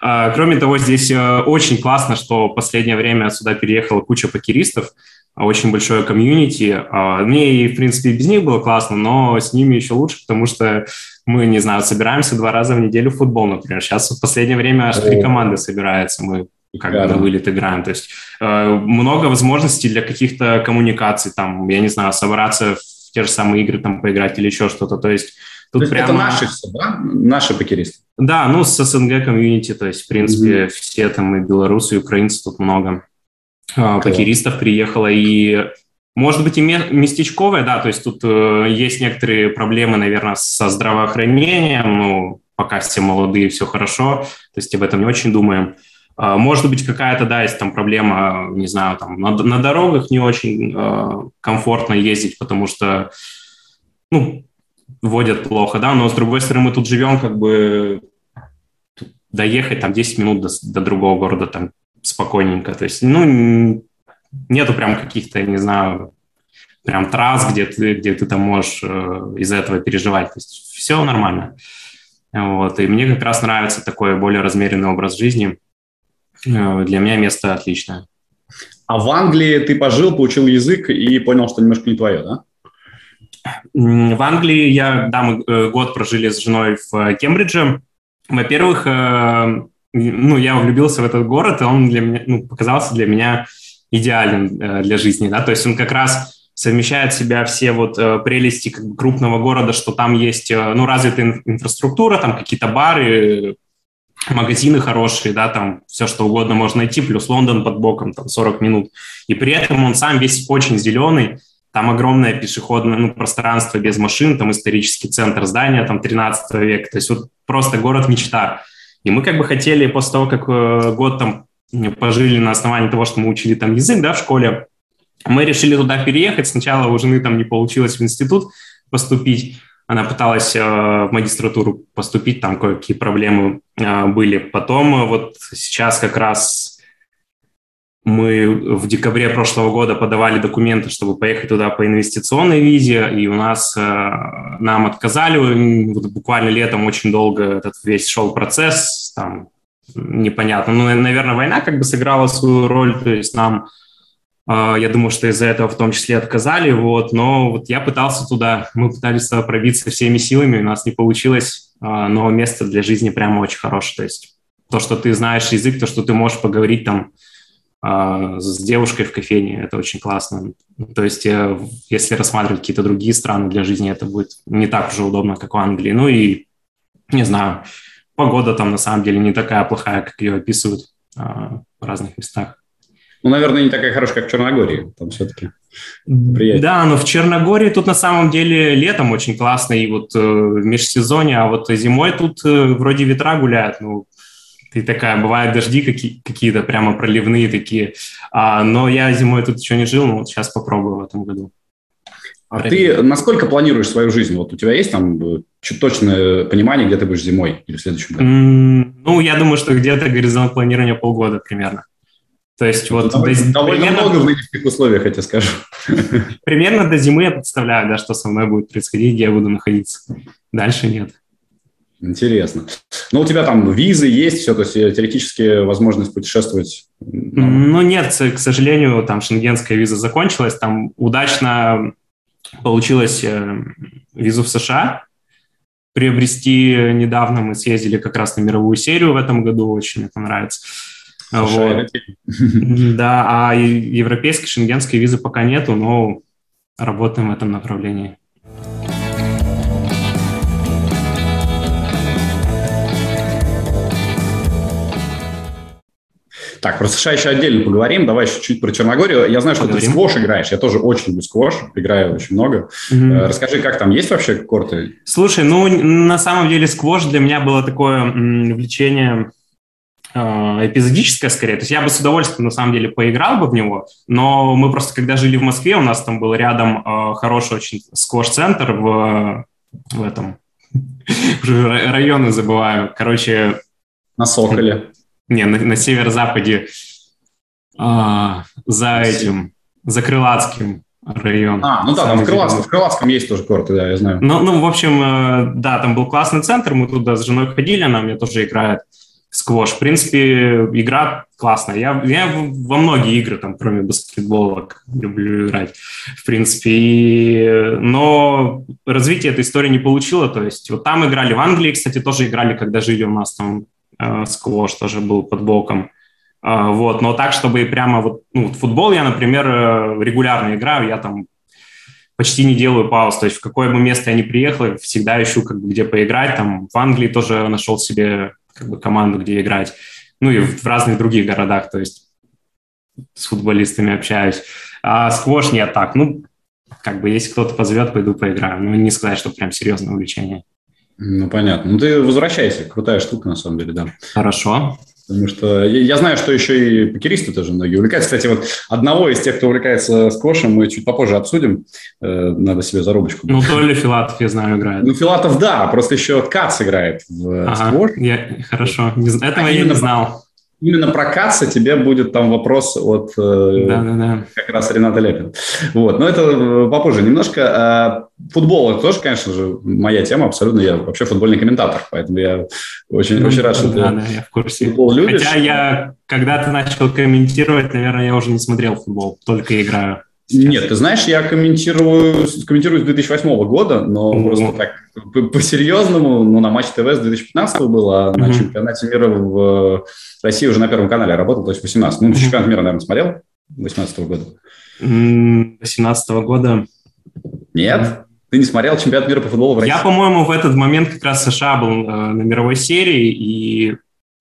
э, кроме того, здесь э, очень классно, что в последнее время сюда переехала куча покеристов, очень большое комьюнити. Мне, в принципе, и без них было классно, но с ними еще лучше, потому что мы, не знаю, собираемся два раза в неделю в футбол, например. Сейчас в последнее время аж три команды собираются, мы как бы на вылет играем. То есть э, много возможностей для каких-то коммуникаций, там, я не знаю, собраться в те же самые игры там поиграть или еще что-то. То есть Тут прямо... Это наши все, да? Наши покеристы? Да, ну, с СНГ комьюнити, то есть, в принципе, mm-hmm. все там и белорусы, и украинцы тут много. Okay. Покеристов приехало, и может быть и местечковое, да, то есть тут э, есть некоторые проблемы, наверное, со здравоохранением, ну, пока все молодые, все хорошо, то есть об этом не очень думаем. А, может быть, какая-то, да, есть там проблема, не знаю, там на, на дорогах не очень э, комфортно ездить, потому что, ну, водят плохо, да, но с другой стороны мы тут живем, как бы доехать там 10 минут до, до другого города там спокойненько, то есть, ну, нету прям каких-то, не знаю, прям трасс, где ты, где ты там можешь э, из-за этого переживать. То есть все нормально. Вот. И мне как раз нравится такой более размеренный образ жизни. Э, для меня место отличное. А в Англии ты пожил, получил язык и понял, что немножко не твое, да? В Англии я, да, мы э, год прожили с женой в Кембридже. Во-первых, ну, я влюбился в этот город, и он для меня, ну, показался для меня идеален э, для жизни, да, то есть он как раз совмещает в себя все вот э, прелести как бы крупного города, что там есть, э, ну, развитая инфраструктура, там какие-то бары, магазины хорошие, да, там все что угодно можно найти, плюс Лондон под боком, там 40 минут. И при этом он сам весь очень зеленый, там огромное пешеходное ну, пространство без машин, там исторический центр здания, там 13 века, то есть вот просто город мечта. И мы как бы хотели после того, как год там пожили на основании того, что мы учили там язык, да, в школе. Мы решили туда переехать. Сначала у жены там не получилось в институт поступить. Она пыталась э, в магистратуру поступить, там кое-какие проблемы э, были. Потом э, вот сейчас как раз мы в декабре прошлого года подавали документы, чтобы поехать туда по инвестиционной визе, и у нас нам отказали. Вот буквально летом очень долго этот весь шел процесс, там непонятно. Ну, наверное, война как бы сыграла свою роль, то есть нам, я думаю, что из-за этого в том числе отказали, вот, но вот я пытался туда, мы пытались туда пробиться всеми силами, у нас не получилось, э, но место для жизни прямо очень хорошее, то есть то, что ты знаешь язык, то, что ты можешь поговорить там э, с девушкой в кофейне, это очень классно. То есть, если рассматривать какие-то другие страны для жизни, это будет не так уже удобно, как в Англии. Ну и, не знаю, погода там на самом деле не такая плохая, как ее описывают а, в разных местах. Ну, наверное, не такая хорошая, как в Черногории. Там все-таки приятнее. Да, но в Черногории тут на самом деле летом очень классно, и вот э, в межсезонье, а вот зимой тут э, вроде ветра гуляют, ну, ты такая, бывают дожди какие- какие-то прямо проливные такие, а, но я зимой тут еще не жил, но вот сейчас попробую в этом году. А Проверить. ты насколько планируешь свою жизнь? Вот у тебя есть там э, точное понимание, где ты будешь зимой или в следующем году? Mm, ну, я думаю, что где-то горизонт планирования полгода примерно. То есть вот... Довольно, до, довольно примерно, много в нынешних условиях, я тебе скажу. Примерно до зимы я представляю, да, что со мной будет происходить, где я буду находиться. Дальше нет. Интересно. Ну, у тебя там визы есть, все, то есть э, теоретически возможность путешествовать? Ну, нет, к сожалению, там шенгенская виза закончилась, там удачно получилось э, визу в США приобрести недавно. Мы съездили как раз на мировую серию в этом году, очень это нравится. Вот. Да, а европейской шенгенской визы пока нету, но работаем в этом направлении. Так, про США еще отдельно поговорим. Давай еще чуть про Черногорию. Я знаю, что поговорим. ты сквош играешь. Я тоже очень люблю сквош. Играю очень много. Угу. Расскажи, как там? Есть вообще корты? Слушай, ну, на самом деле сквош для меня было такое увлечение э, эпизодическое скорее. То есть я бы с удовольствием, на самом деле, поиграл бы в него, но мы просто, когда жили в Москве, у нас там был рядом э, хороший очень сквош-центр в, в этом... Уже районы забываю. Короче... На Соколе. Не, на, на северо-западе а, за этим, за Крылатским район. А, ну да, там в Крылатском, в Крылатском есть тоже корты, да, я знаю. Ну, ну, в общем, э, да, там был классный центр, мы туда с женой ходили, она мне тоже играет сквош. В принципе, игра классная. Я, я во многие игры, там, кроме баскетбола, люблю играть, в принципе. И, но развитие этой истории не получило. То есть вот там играли в Англии, кстати, тоже играли, когда жили у нас там Э, сквош тоже был под боком. Э, вот, но так, чтобы прямо вот, ну, футбол я, например, э, регулярно играю, я там почти не делаю пауз. То есть в какое бы место я ни приехал, всегда ищу, как где поиграть. Там в Англии тоже нашел себе как бы, команду, где играть. Ну и в разных других городах, то есть с футболистами общаюсь. А сквош нет так. Ну, как бы, если кто-то позовет, пойду поиграю. Ну, не сказать, что прям серьезное увлечение. Ну, понятно. Ну, ты возвращайся. Крутая штука, на самом деле, да. Хорошо. Потому что я, знаю, что еще и покеристы тоже многие увлекаются. Кстати, вот одного из тех, кто увлекается сквошем, мы чуть попозже обсудим. Э, надо себе зарубочку. Ну, то ли Филатов, я знаю, играет. Ну, Филатов, да, просто еще Кац играет в ага, сквош. Я, хорошо, этого а я не знал именно про Каца тебе будет там вопрос от да, да, да. как раз Рената Лепин. Вот, но это э, попозже немножко. Э, футбол это тоже, конечно же, моя тема абсолютно. Я вообще футбольный комментатор, поэтому я очень, ну, очень рад, что да, ты да, я в курсе. футбол любишь. Хотя я, когда ты начал комментировать, наверное, я уже не смотрел футбол, только играю. Нет, ты знаешь, я комментирую, комментирую с 2008 года, но mm-hmm. просто так по-серьезному, ну, на Матч ТВ с 2015 было, а mm-hmm. на чемпионате мира в России уже на Первом канале работал, то есть 18. Ну, mm-hmm. чемпионат мира, наверное, смотрел 18 года? 18 года? Нет? Ты не смотрел чемпионат мира по футболу в России? Я, по-моему, в этот момент как раз США был э, на мировой серии, и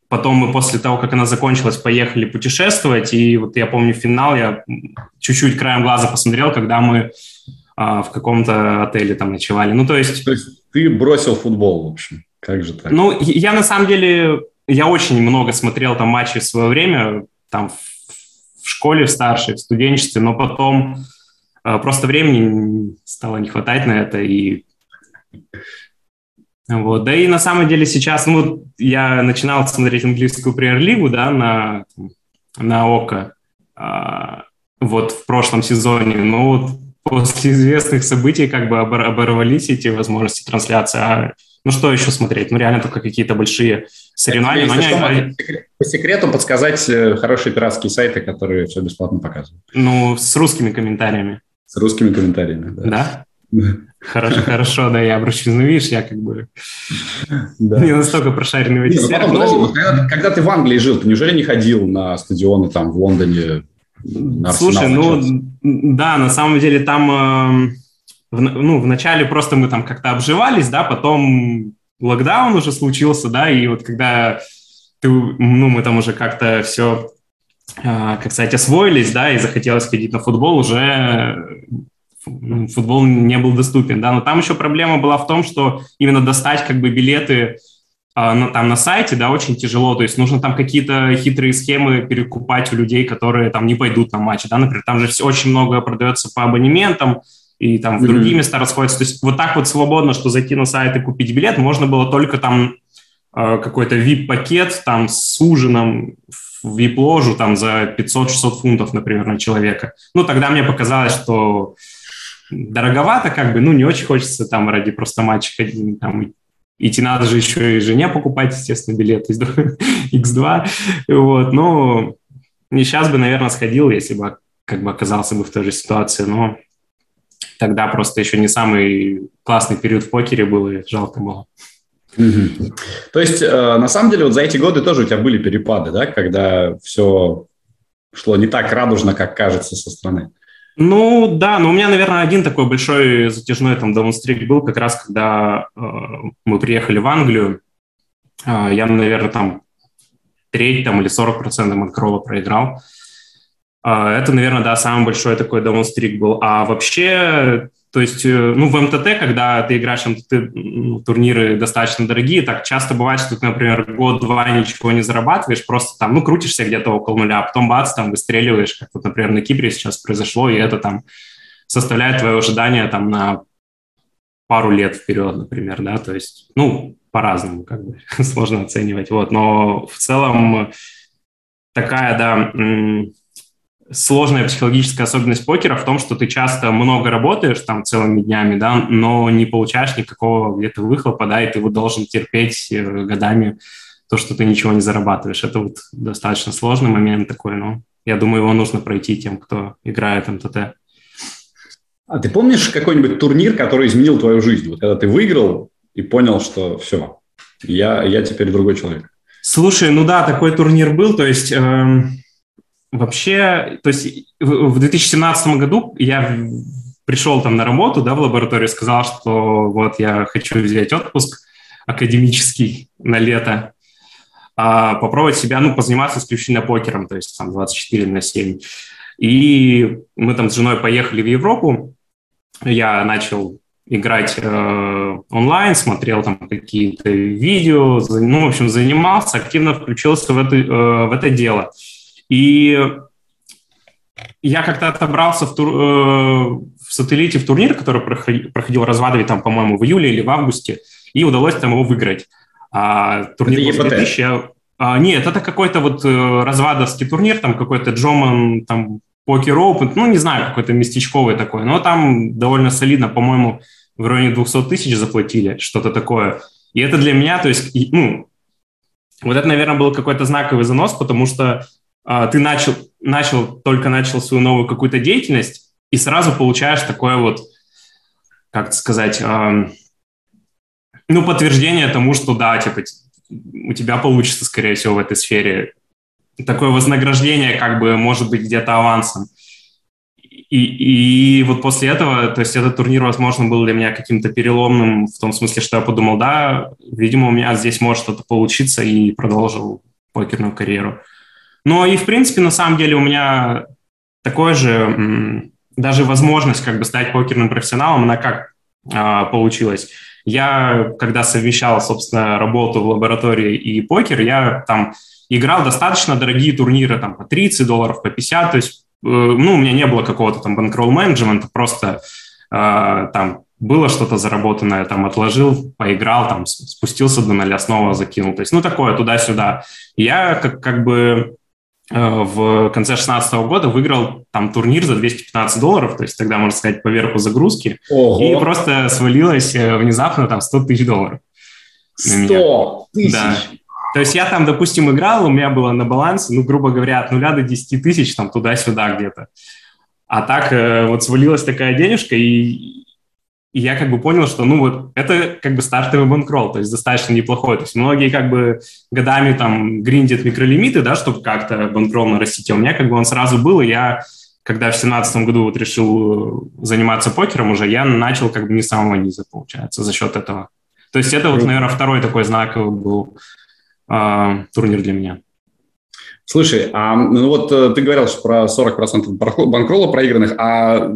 Потом мы после того, как она закончилась, поехали путешествовать. И вот я помню финал, я чуть-чуть краем глаза посмотрел, когда мы а, в каком-то отеле там ночевали. Ну, то есть... То есть ты бросил футбол, в общем. Как же так? Ну, я на самом деле... Я очень много смотрел там матчи в свое время, там в школе, в старшей, в студенчестве, но потом а, просто времени стало не хватать на это, и вот. Да и на самом деле сейчас, ну, я начинал смотреть английскую премьер-лигу, да, на, на ОКО, а, вот в прошлом сезоне, но вот после известных событий как бы обор- оборвались эти возможности трансляции, а ну что еще смотреть? Ну реально только какие-то большие соревнования. Но они... По секрету подсказать э, хорошие пиратские сайты, которые все бесплатно показывают. Ну, с русскими комментариями. С русскими комментариями, да. Да? Хорошо, хорошо, да, я обращусь. Ну, видишь, я как бы да. не настолько прошаренный в этих ну, потом, подожди, вот когда, когда ты в Англии жил, ты неужели не ходил на стадионы там в Лондоне? На Слушай, ну, да, на самом деле там, э, в, ну, вначале просто мы там как-то обживались, да, потом локдаун уже случился, да, и вот когда ты, ну, мы там уже как-то все, э, как сказать, освоились, да, и захотелось ходить на футбол, уже футбол не был доступен, да, но там еще проблема была в том, что именно достать как бы билеты а, на, там на сайте, да, очень тяжело, то есть нужно там какие-то хитрые схемы перекупать у людей, которые там не пойдут на матч, да, например, там же все, очень много продается по абонементам, и там в другие mm-hmm. места расходятся, то есть вот так вот свободно, что зайти на сайт и купить билет, можно было только там э, какой-то VIP-пакет там с ужином в VIP-ложу там за 500-600 фунтов, например, на человека. Ну, тогда мне показалось, что дороговато, как бы, ну, не очень хочется там ради просто матча там, идти надо же еще и жене покупать, естественно, билет из X2, вот, но не сейчас бы, наверное, сходил, если бы как бы оказался бы в той же ситуации, но тогда просто еще не самый классный период в покере был, и жалко было. То есть, э, на самом деле, вот за эти годы тоже у тебя были перепады, да, когда все шло не так радужно, как кажется со стороны? Ну да, но у меня, наверное, один такой большой затяжной там даунстрик был как раз, когда э, мы приехали в Англию. Э, я, наверное, там треть там, или 40% от крола проиграл. Э, это, наверное, да, самый большой такой даунстрик был. А вообще то есть, э, ну, в МТТ, когда ты играешь МТТ, ну, турниры достаточно дорогие, так часто бывает, что ты, например, год-два ничего не зарабатываешь, просто там, ну, крутишься где-то около нуля, а потом бац, там выстреливаешь, как вот, например, на Кипре сейчас произошло, и это там составляет твое ожидание там на пару лет вперед, например, да, то есть, ну, по-разному, как бы, сложно оценивать, вот, но в целом такая, да, сложная психологическая особенность покера в том, что ты часто много работаешь там целыми днями, да, но не получаешь никакого где-то выхлопа, да, и ты вот должен терпеть э, годами то, что ты ничего не зарабатываешь. Это вот достаточно сложный момент такой, но я думаю, его нужно пройти тем, кто играет МТТ. А ты помнишь какой-нибудь турнир, который изменил твою жизнь? Вот когда ты выиграл и понял, что все, я, я теперь другой человек. Слушай, ну да, такой турнир был, то есть... Эм Вообще, то есть в 2017 году я пришел там на работу, да, в лабораторию, сказал, что вот я хочу взять отпуск академический на лето, а, попробовать себя, ну, позаниматься исключительно покером, то есть там 24 на 7. И мы там с женой поехали в Европу, я начал играть э, онлайн, смотрел там какие-то видео, ну, в общем, занимался, активно включился в это, э, в это дело. И я как-то отобрался в, тур, э, в сателлите в турнир, который проходил, в Развадове, там, по-моему, в июле или в августе, и удалось там его выиграть. А, турнир это 2000, я... а, нет, это какой-то вот э, развадовский турнир, там какой-то Джоман, там, Покер Open, ну, не знаю, какой-то местечковый такой, но там довольно солидно, по-моему, в районе 200 тысяч заплатили, что-то такое. И это для меня, то есть, ну, вот это, наверное, был какой-то знаковый занос, потому что ты начал, начал, только начал свою новую какую-то деятельность, и сразу получаешь такое вот, как сказать, ну, подтверждение тому, что да, типа, у тебя получится, скорее всего, в этой сфере. Такое вознаграждение, как бы, может быть, где-то авансом. И, и вот после этого, то есть этот турнир, возможно, был для меня каким-то переломным в том смысле, что я подумал, да, видимо, у меня здесь может что-то получиться, и продолжил покерную карьеру. Но и, в принципе, на самом деле у меня такое же, даже возможность как бы стать покерным профессионалом, она как а, получилась. Я, когда совмещал, собственно, работу в лаборатории и покер, я там играл достаточно дорогие турниры, там, по 30 долларов, по 50, то есть Э, ну, у меня не было какого-то там банкролл менеджмента, просто э, там было что-то заработанное, там отложил, поиграл, там спустился до ноля, снова закинул. То есть, ну, такое туда-сюда. Я как, как бы в конце 2016 года выиграл там турнир за 215 долларов, то есть тогда, можно сказать, поверху загрузки, Ого. и просто свалилось э, внезапно там 100 тысяч долларов. 100 тысяч? Да. То есть я там, допустим, играл, у меня было на балансе, ну, грубо говоря, от нуля до 10 тысяч, там, туда-сюда где-то. А так э, вот свалилась такая денежка, и, и я как бы понял, что, ну, вот это как бы стартовый банкролл, то есть достаточно неплохой. То есть многие как бы годами там гриндят микролимиты, да, чтобы как-то банкролл нарастить, а у меня как бы он сразу был, и я когда в семнадцатом году вот решил заниматься покером уже, я начал как бы не с самого низа, получается, за счет этого. То есть это вот, наверное, второй такой знаковый был э, турнир для меня. Слушай, а ну вот э, ты говорил про 40% банкролла проигранных, а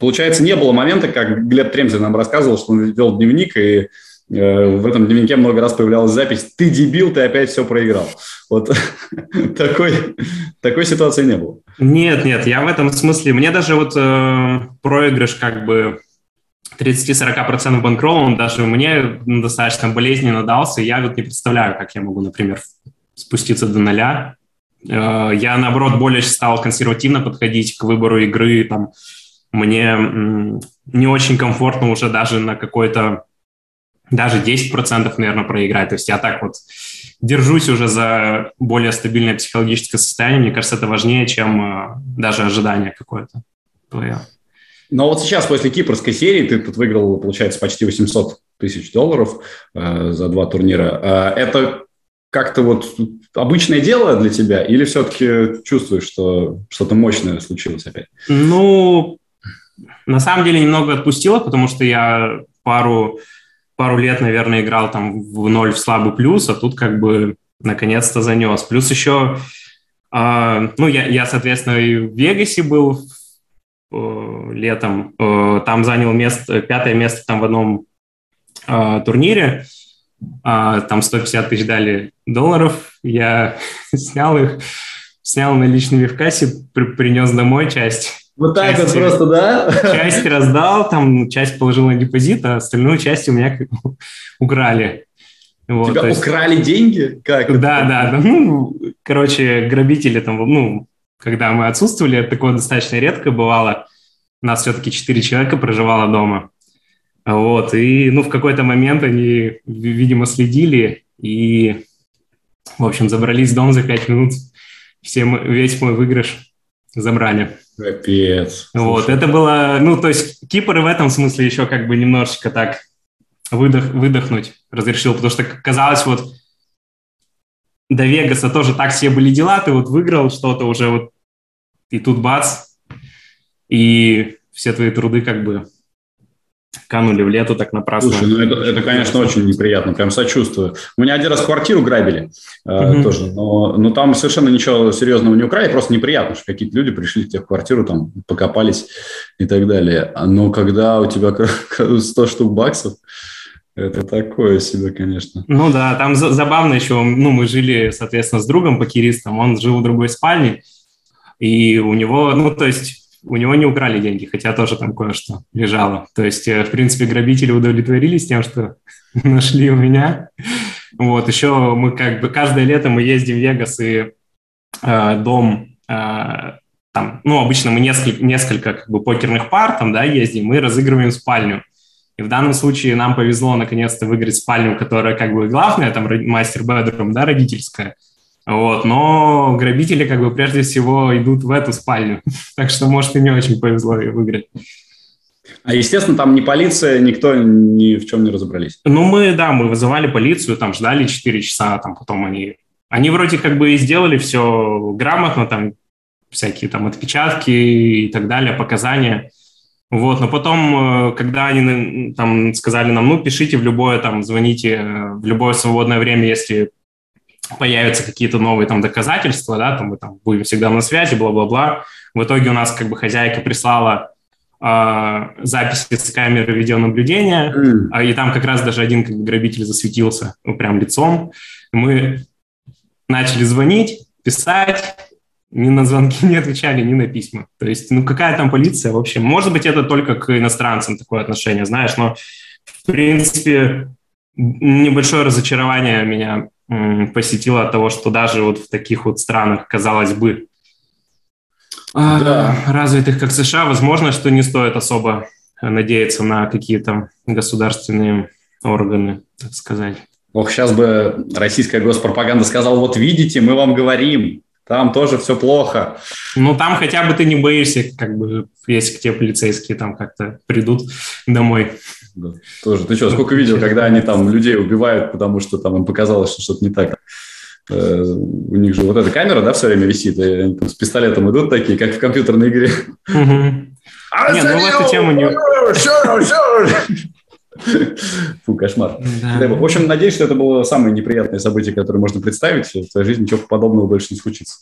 получается не было момента, как Глеб Тремзин нам рассказывал, что он вел дневник, и э, в этом дневнике много раз появлялась запись «Ты дебил, ты опять все проиграл». Вот такой, такой ситуации не было. Нет, нет, я в этом смысле... Мне даже вот э, проигрыш как бы 30-40% банкролла, он даже мне достаточно болезненно дался, и я вот не представляю, как я могу, например, спуститься до нуля. Э, я, наоборот, более стал консервативно подходить к выбору игры, там, мне не очень комфортно уже даже на какой-то, даже 10%, наверное, проиграть. То есть я так вот держусь уже за более стабильное психологическое состояние. Мне кажется, это важнее, чем э, даже ожидание какое-то твое. Но вот сейчас, после кипрской серии, ты тут выиграл, получается, почти 800 тысяч долларов э, за два турнира. Э, это как-то вот обычное дело для тебя или все-таки чувствуешь, что что-то мощное случилось опять? Ну, на самом деле немного отпустило, потому что я пару, пару лет, наверное, играл там в ноль в слабый плюс, а тут как бы наконец-то занес. Плюс еще, э, ну, я, я, соответственно, и в Вегасе был Э, летом. Э, там занял место, пятое место там в одном э, турнире. Там 150 тысяч дали долларов. Я снял их, снял наличными в кассе, при, принес домой часть. Вот так часть, вот просто, да? Часть раздал, там часть положил на депозит, а остальную часть у меня украли. Вот, Тебя есть... украли деньги? Как? Да, да, да. Ну, короче, грабители там, ну, когда мы отсутствовали, это такое достаточно редко бывало. У нас все-таки четыре человека проживало дома. Вот, и, ну, в какой-то момент они, видимо, следили и, в общем, забрались в дом за пять минут. Все, весь мой выигрыш забрали. Капец. Вот, это было, ну, то есть Кипр в этом смысле еще как бы немножечко так выдох, выдохнуть разрешил, потому что казалось вот до Вегаса тоже так все были дела, ты вот выиграл что-то уже вот, и тут бац, и все твои труды как бы канули в лету так напрасно. Слушай, ну это, это конечно, очень неприятно, прям сочувствую. У меня один раз квартиру грабили э, тоже, но, но там совершенно ничего серьезного не украли, просто неприятно, что какие-то люди пришли в тех квартиру, там, покопались и так далее. Но когда у тебя 100 штук баксов, это такое себе, конечно. Ну да, там забавно еще, ну мы жили, соответственно, с другом покеристом, он жил в другой спальне, и у него, ну то есть у него не украли деньги, хотя тоже там кое-что лежало. То есть, э, в принципе, грабители удовлетворились тем, что нашли у меня. Вот, еще мы как бы каждое лето мы ездим в Вегас и э, дом э, там, ну, обычно мы несколько, несколько как бы покерных пар там, да, ездим, мы разыгрываем спальню. И в данном случае нам повезло наконец-то выиграть спальню, которая как бы главная, там, мастер-бедрум, да, родительская. Вот, но грабители как бы прежде всего идут в эту спальню, так что, может, и не очень повезло ее выиграть. А, естественно, там ни полиция, никто ни в чем не разобрались. Ну, мы, да, мы вызывали полицию, там ждали 4 часа, там потом они... Они вроде как бы и сделали все грамотно, там всякие там отпечатки и так далее, показания. Вот, но потом, э, когда они там сказали нам, ну, пишите в любое, там, звоните э, в любое свободное время, если появятся какие-то новые там доказательства, да, там мы там будем всегда на связи, бла-бла-бла. В итоге у нас как бы хозяйка прислала э, записи с камеры видеонаблюдения, mm. и там как раз даже один как бы, грабитель засветился ну, прям лицом. Мы начали звонить, писать, ни на звонки не отвечали, ни на письма. То есть, ну какая там полиция вообще? Может быть, это только к иностранцам такое отношение, знаешь, но в принципе небольшое разочарование меня посетило от того, что даже вот в таких вот странах, казалось бы, а, да. развитых, как США, возможно, что не стоит особо надеяться на какие-то государственные органы, так сказать. Ох, сейчас бы российская госпропаганда сказала, вот видите, мы вам говорим, там тоже все плохо. Ну, там хотя бы ты не боишься, как бы, если к тебе полицейские там как-то придут домой. Да, тоже. Ты что, сколько видел, когда они там людей убивают, потому что там им показалось, что что-то не так. Э, у них же вот эта камера, да, все время висит, и они там с пистолетом идут такие, как в компьютерной игре. А не, ну в эту тему не... Фу, кошмар. Да. В общем, надеюсь, что это было самое неприятное событие, которое можно представить. В твоей жизни ничего подобного больше не случится.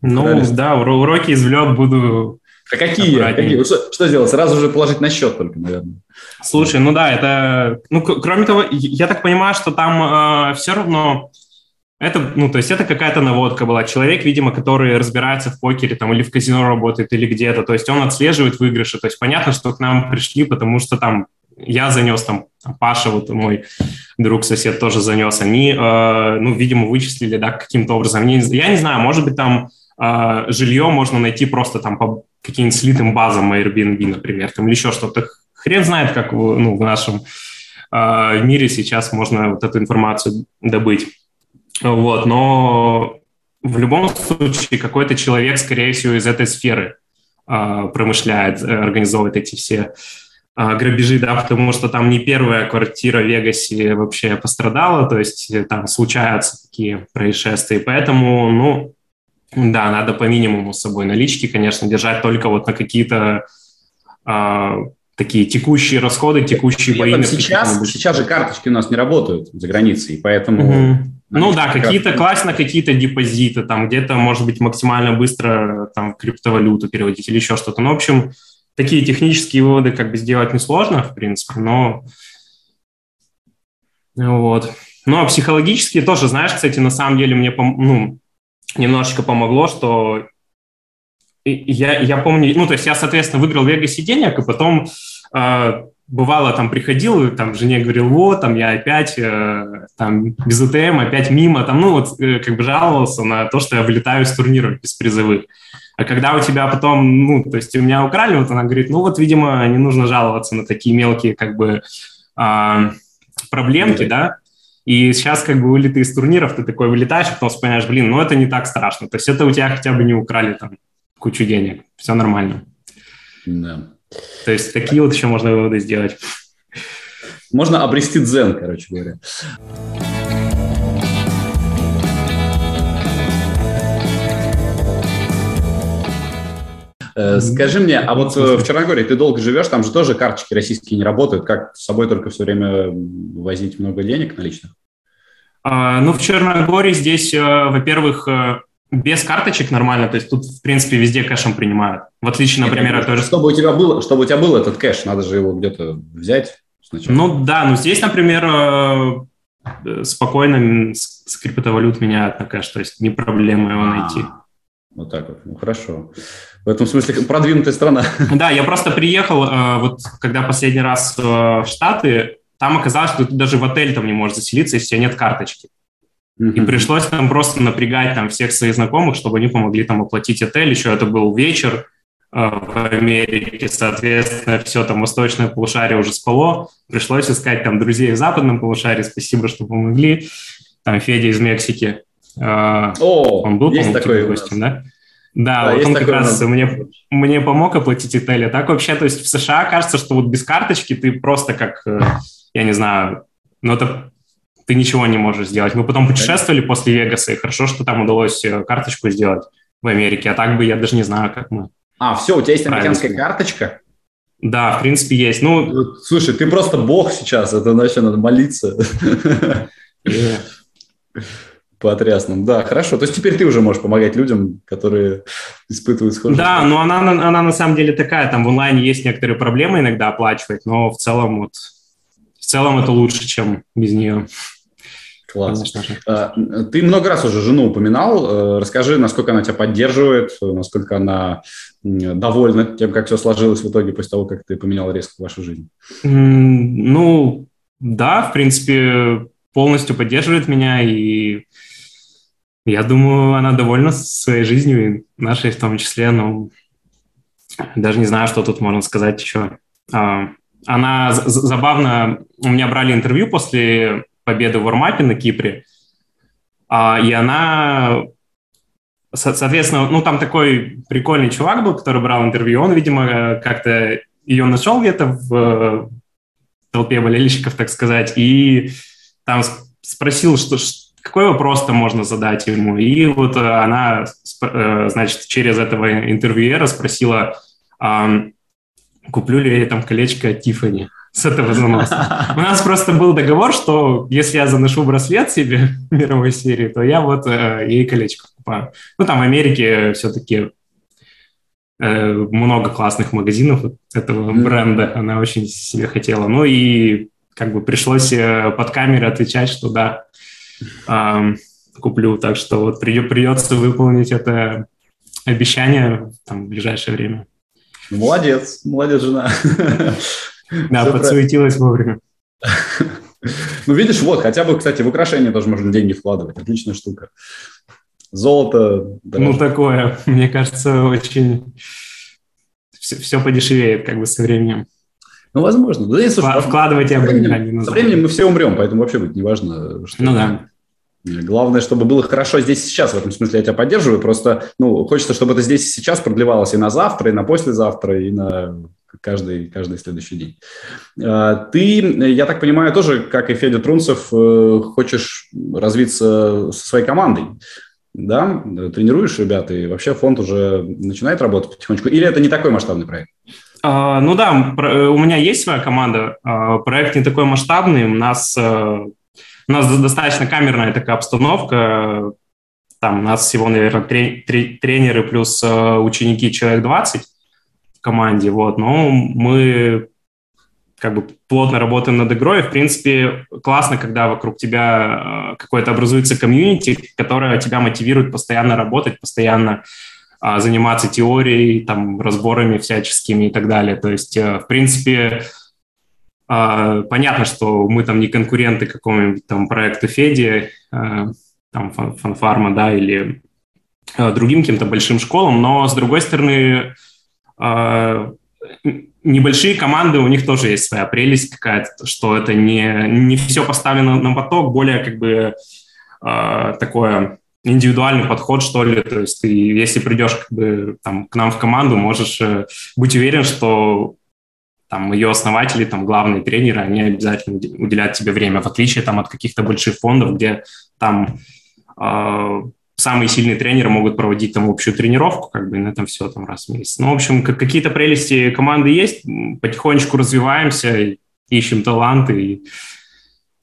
Ну, Старались. да, уроки извлек, буду а какие? какие? Что, что сделать? Сразу же положить на счет только, наверное. Слушай, ну да, это... Ну, кроме того, я так понимаю, что там э, все равно... Это, ну, то есть это какая-то наводка была. Человек, видимо, который разбирается в покере там или в казино работает, или где-то. То есть он отслеживает выигрыши. То есть понятно, что к нам пришли, потому что там я занес, там, Паша, вот мой друг-сосед тоже занес. Они, э, ну, видимо, вычислили, да, каким-то образом. Они, я не знаю, может быть, там э, жилье можно найти просто там по каким-нибудь слитым базам Airbnb, например, там, или еще что-то. Хрен знает, как ну, в нашем э, мире сейчас можно вот эту информацию добыть. Вот, но в любом случае какой-то человек, скорее всего, из этой сферы э, промышляет, э, организовывает эти все э, грабежи, да, потому что там не первая квартира в Вегасе вообще пострадала, то есть там случаются такие происшествия, поэтому, ну, да, надо по минимуму с собой налички, конечно, держать только вот на какие-то э, такие текущие расходы, текущие бои. Сейчас, сейчас же карточки у нас не работают за границей, поэтому... Угу. Ну да, какие-то класть на какие-то депозиты, там где-то, может быть, максимально быстро там криптовалюту переводить или еще что-то. Ну, в общем, такие технические выводы как бы сделать несложно, в принципе, но вот. Ну, а психологически тоже, знаешь, кстати, на самом деле мне, ну, немножечко помогло, что я, я помню, ну, то есть я, соответственно, выиграл в Вегасе денег, и потом э, бывало там приходил, там жене говорил, вот, там я опять э, там без УТМ, опять мимо, там, ну, вот э, как бы жаловался на то, что я вылетаю с турниров без призовых. А когда у тебя потом, ну, то есть у меня украли, вот она говорит, ну, вот, видимо, не нужно жаловаться на такие мелкие, как бы, э, проблемки, да, и сейчас как бы вылеты из турниров, ты такой вылетаешь, а потом вспоминаешь, блин, ну это не так страшно. То есть это у тебя хотя бы не украли там кучу денег. Все нормально. Да. То есть такие вот еще можно выводы сделать. Можно обрести дзен, короче говоря. Скажи мне, а вот э, в Черногории ты долго живешь, там же тоже карточки российские не работают. Как с собой только все время возить много денег наличных? А, ну, в Черногории здесь, во-первых, без карточек нормально, то есть тут, в принципе, везде кэшем принимают. В отличие, например, от тоже... Чтобы у тебя был, чтобы у тебя был этот кэш, надо же его где-то взять сначала. Ну да, ну здесь, например, э, спокойно с криптовалют меняют на кэш, то есть не проблема его найти. А, вот так вот, ну хорошо. В этом смысле продвинутая страна. Да, я просто приехал, э, вот когда последний раз э, в Штаты, там оказалось, что ты даже в отель там не можешь заселиться, если у тебя нет карточки. И пришлось там просто напрягать там всех своих знакомых, чтобы они помогли там оплатить отель. Еще это был вечер э, в Америке, соответственно, все там восточное полушарие уже спало. Пришлось искать там друзей в западном полушарии. Спасибо, что помогли. Там Федя из Мексики. О, он был, есть такой гостем, да? Да, да вот он как раз мне, мне помог оплатить отель. А так вообще, то есть в США кажется, что вот без карточки ты просто как, э, я не знаю, ну это ты ничего не можешь сделать. Мы потом путешествовали после Вегаса, и хорошо, что там удалось э, карточку сделать в Америке, а так бы я даже не знаю, как мы. А, все, у тебя есть американская карточка? Да, в принципе, есть. Ну, Слушай, ты просто бог сейчас, это вообще надо молиться. Потрясно. Да, хорошо. То есть теперь ты уже можешь помогать людям, которые испытывают схожие. Да, но она, она на самом деле такая, там в онлайне есть некоторые проблемы иногда оплачивать, но в целом вот в целом это лучше, чем без нее. Класс. А, ты много раз уже жену упоминал. Э, расскажи, насколько она тебя поддерживает, насколько она довольна тем, как все сложилось в итоге после того, как ты поменял резко вашу жизнь. Ну, да, в принципе, полностью поддерживает меня, и я думаю, она довольна своей жизнью, и нашей в том числе, но даже не знаю, что тут можно сказать еще. А, она забавно, у меня брали интервью после победы в Вармапе на Кипре, а, и она, соответственно, ну там такой прикольный чувак был, который брал интервью, он, видимо, как-то ее нашел где-то в толпе болельщиков, так сказать, и там спросил, что, какой вопрос-то можно задать ему. И вот она, э, значит, через этого интервьюера спросила, куплю ли я там колечко от Тиффани с этого заноса. У нас просто был договор, что если я заношу браслет себе мировой серии, то я вот э, ей колечко покупаю. Ну, там в Америке все-таки э, много классных магазинов этого бренда, она очень себе хотела. Ну и как бы пришлось э, под камерой отвечать, что да, э, куплю. Так что вот придется выполнить это обещание там, в ближайшее время. Молодец, молодец жена. Да, подсуетилась вовремя. Ну, видишь, вот, хотя бы, кстати, в украшения тоже можно деньги вкладывать. Отличная штука. Золото. Ну, такое, мне кажется, очень... Все, все подешевеет как бы со временем. Ну, возможно. Да, слушай, Вкладывать я бы не Со временем мы все умрем, поэтому вообще будет неважно. Что ну да. Главное, чтобы было хорошо здесь и сейчас. В этом смысле я тебя поддерживаю. Просто ну, хочется, чтобы это здесь и сейчас продлевалось и на завтра, и на послезавтра, и на каждый, каждый следующий день. А, ты, я так понимаю, тоже, как и Федя Трунцев, э, хочешь развиться со своей командой. Да, тренируешь ребят, и вообще фонд уже начинает работать потихонечку. Или это не такой масштабный проект? Uh, ну да, у меня есть своя команда. Uh, проект не такой масштабный. У нас uh, у нас достаточно камерная такая обстановка. Там у нас всего, наверное, тренеры плюс э, ученики человек 20 в команде. Вот. Но мы как бы плотно работаем над игрой. В принципе, классно, когда вокруг тебя э, какое-то образуется комьюнити, которое тебя мотивирует постоянно работать, постоянно а, заниматься теорией, там, разборами всяческими и так далее. То есть, э, в принципе, понятно, что мы там не конкуренты какому-нибудь там проекту Феди, а, там фанфарма, да, или а, другим каким-то большим школам, но с другой стороны, небольшие команды, у них тоже есть своя прелесть какая-то, что это не, не все поставлено на поток, более как бы такое индивидуальный подход, что ли. То есть ты, если придешь как бы, там, к нам в команду, можешь э, быть уверен, что там ее основатели, там главные тренеры, они обязательно уделяют тебе время, в отличие там от каких-то больших фондов, где там э, самые сильные тренеры могут проводить там общую тренировку, как бы, и на этом все там раз в месяц. Ну, в общем, какие-то прелести команды есть, потихонечку развиваемся, ищем таланты, и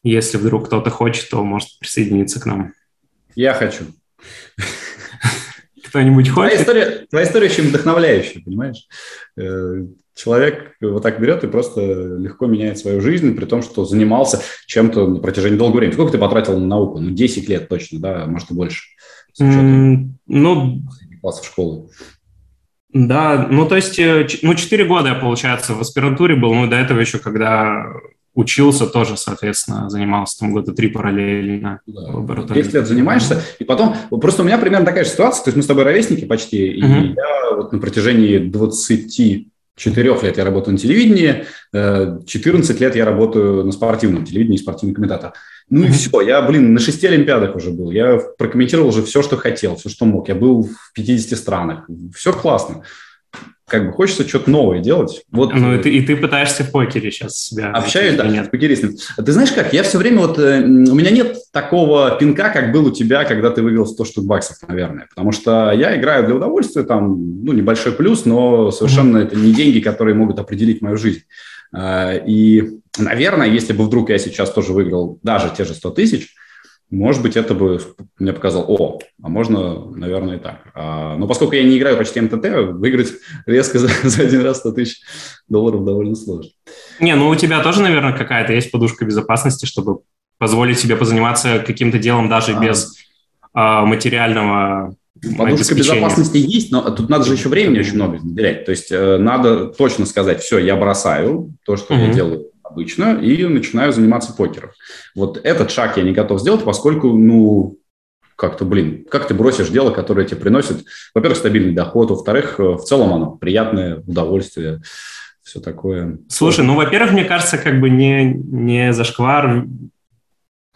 если вдруг кто-то хочет, то может присоединиться к нам. Я хочу. Кто-нибудь хочет? Твоя история, твоя история очень вдохновляющая, понимаешь? Человек вот так берет и просто легко меняет свою жизнь, при том, что занимался чем-то на протяжении долгого времени. Сколько ты потратил на науку? Ну, 10 лет точно, да, может и больше. Mm, ну, классов школы. Да, ну то есть, э, ну 4 года я, получается, в аспирантуре был, ну до этого еще, когда учился, тоже, соответственно, занимался там года три параллельно. Да. 10 лет занимаешься, и потом, просто у меня примерно такая же ситуация, то есть мы с тобой ровесники почти, uh-huh. и я вот на протяжении 24 лет я работаю на телевидении, 14 э, лет я работаю на спортивном телевидении, спортивный комментатор. Ну и все, я, блин, на шести Олимпиадах уже был, я прокомментировал уже все, что хотел, все, что мог, я был в 50 странах, все классно как бы хочется что-то новое делать. Вот, ну, и ты, и ты пытаешься в покере сейчас себя... Общаюсь, да, нет? покеристом. Ты знаешь как, я все время вот... Э, у меня нет такого пинка, как был у тебя, когда ты выиграл 100 штук баксов, наверное. Потому что я играю для удовольствия, там, ну, небольшой плюс, но совершенно mm-hmm. это не деньги, которые могут определить мою жизнь. А, и, наверное, если бы вдруг я сейчас тоже выиграл даже те же 100 тысяч, может быть, это бы мне показал, о, а можно, наверное, и так. А, но поскольку я не играю почти МТТ, выиграть резко за, за один раз 100 тысяч долларов довольно сложно. Не, ну у тебя тоже, наверное, какая-то есть подушка безопасности, чтобы позволить себе позаниматься каким-то делом даже а, без а, материального Подушка безопасности есть, но тут надо же еще времени очень много уделять. То есть э, надо точно сказать, все, я бросаю то, что mm-hmm. я делаю обычно, и начинаю заниматься покером. Вот этот шаг я не готов сделать, поскольку, ну, как-то, блин, как ты бросишь дело, которое тебе приносит, во-первых, стабильный доход, во-вторых, в целом оно приятное удовольствие, все такое. Слушай, ну, во-первых, мне кажется, как бы не, не зашквар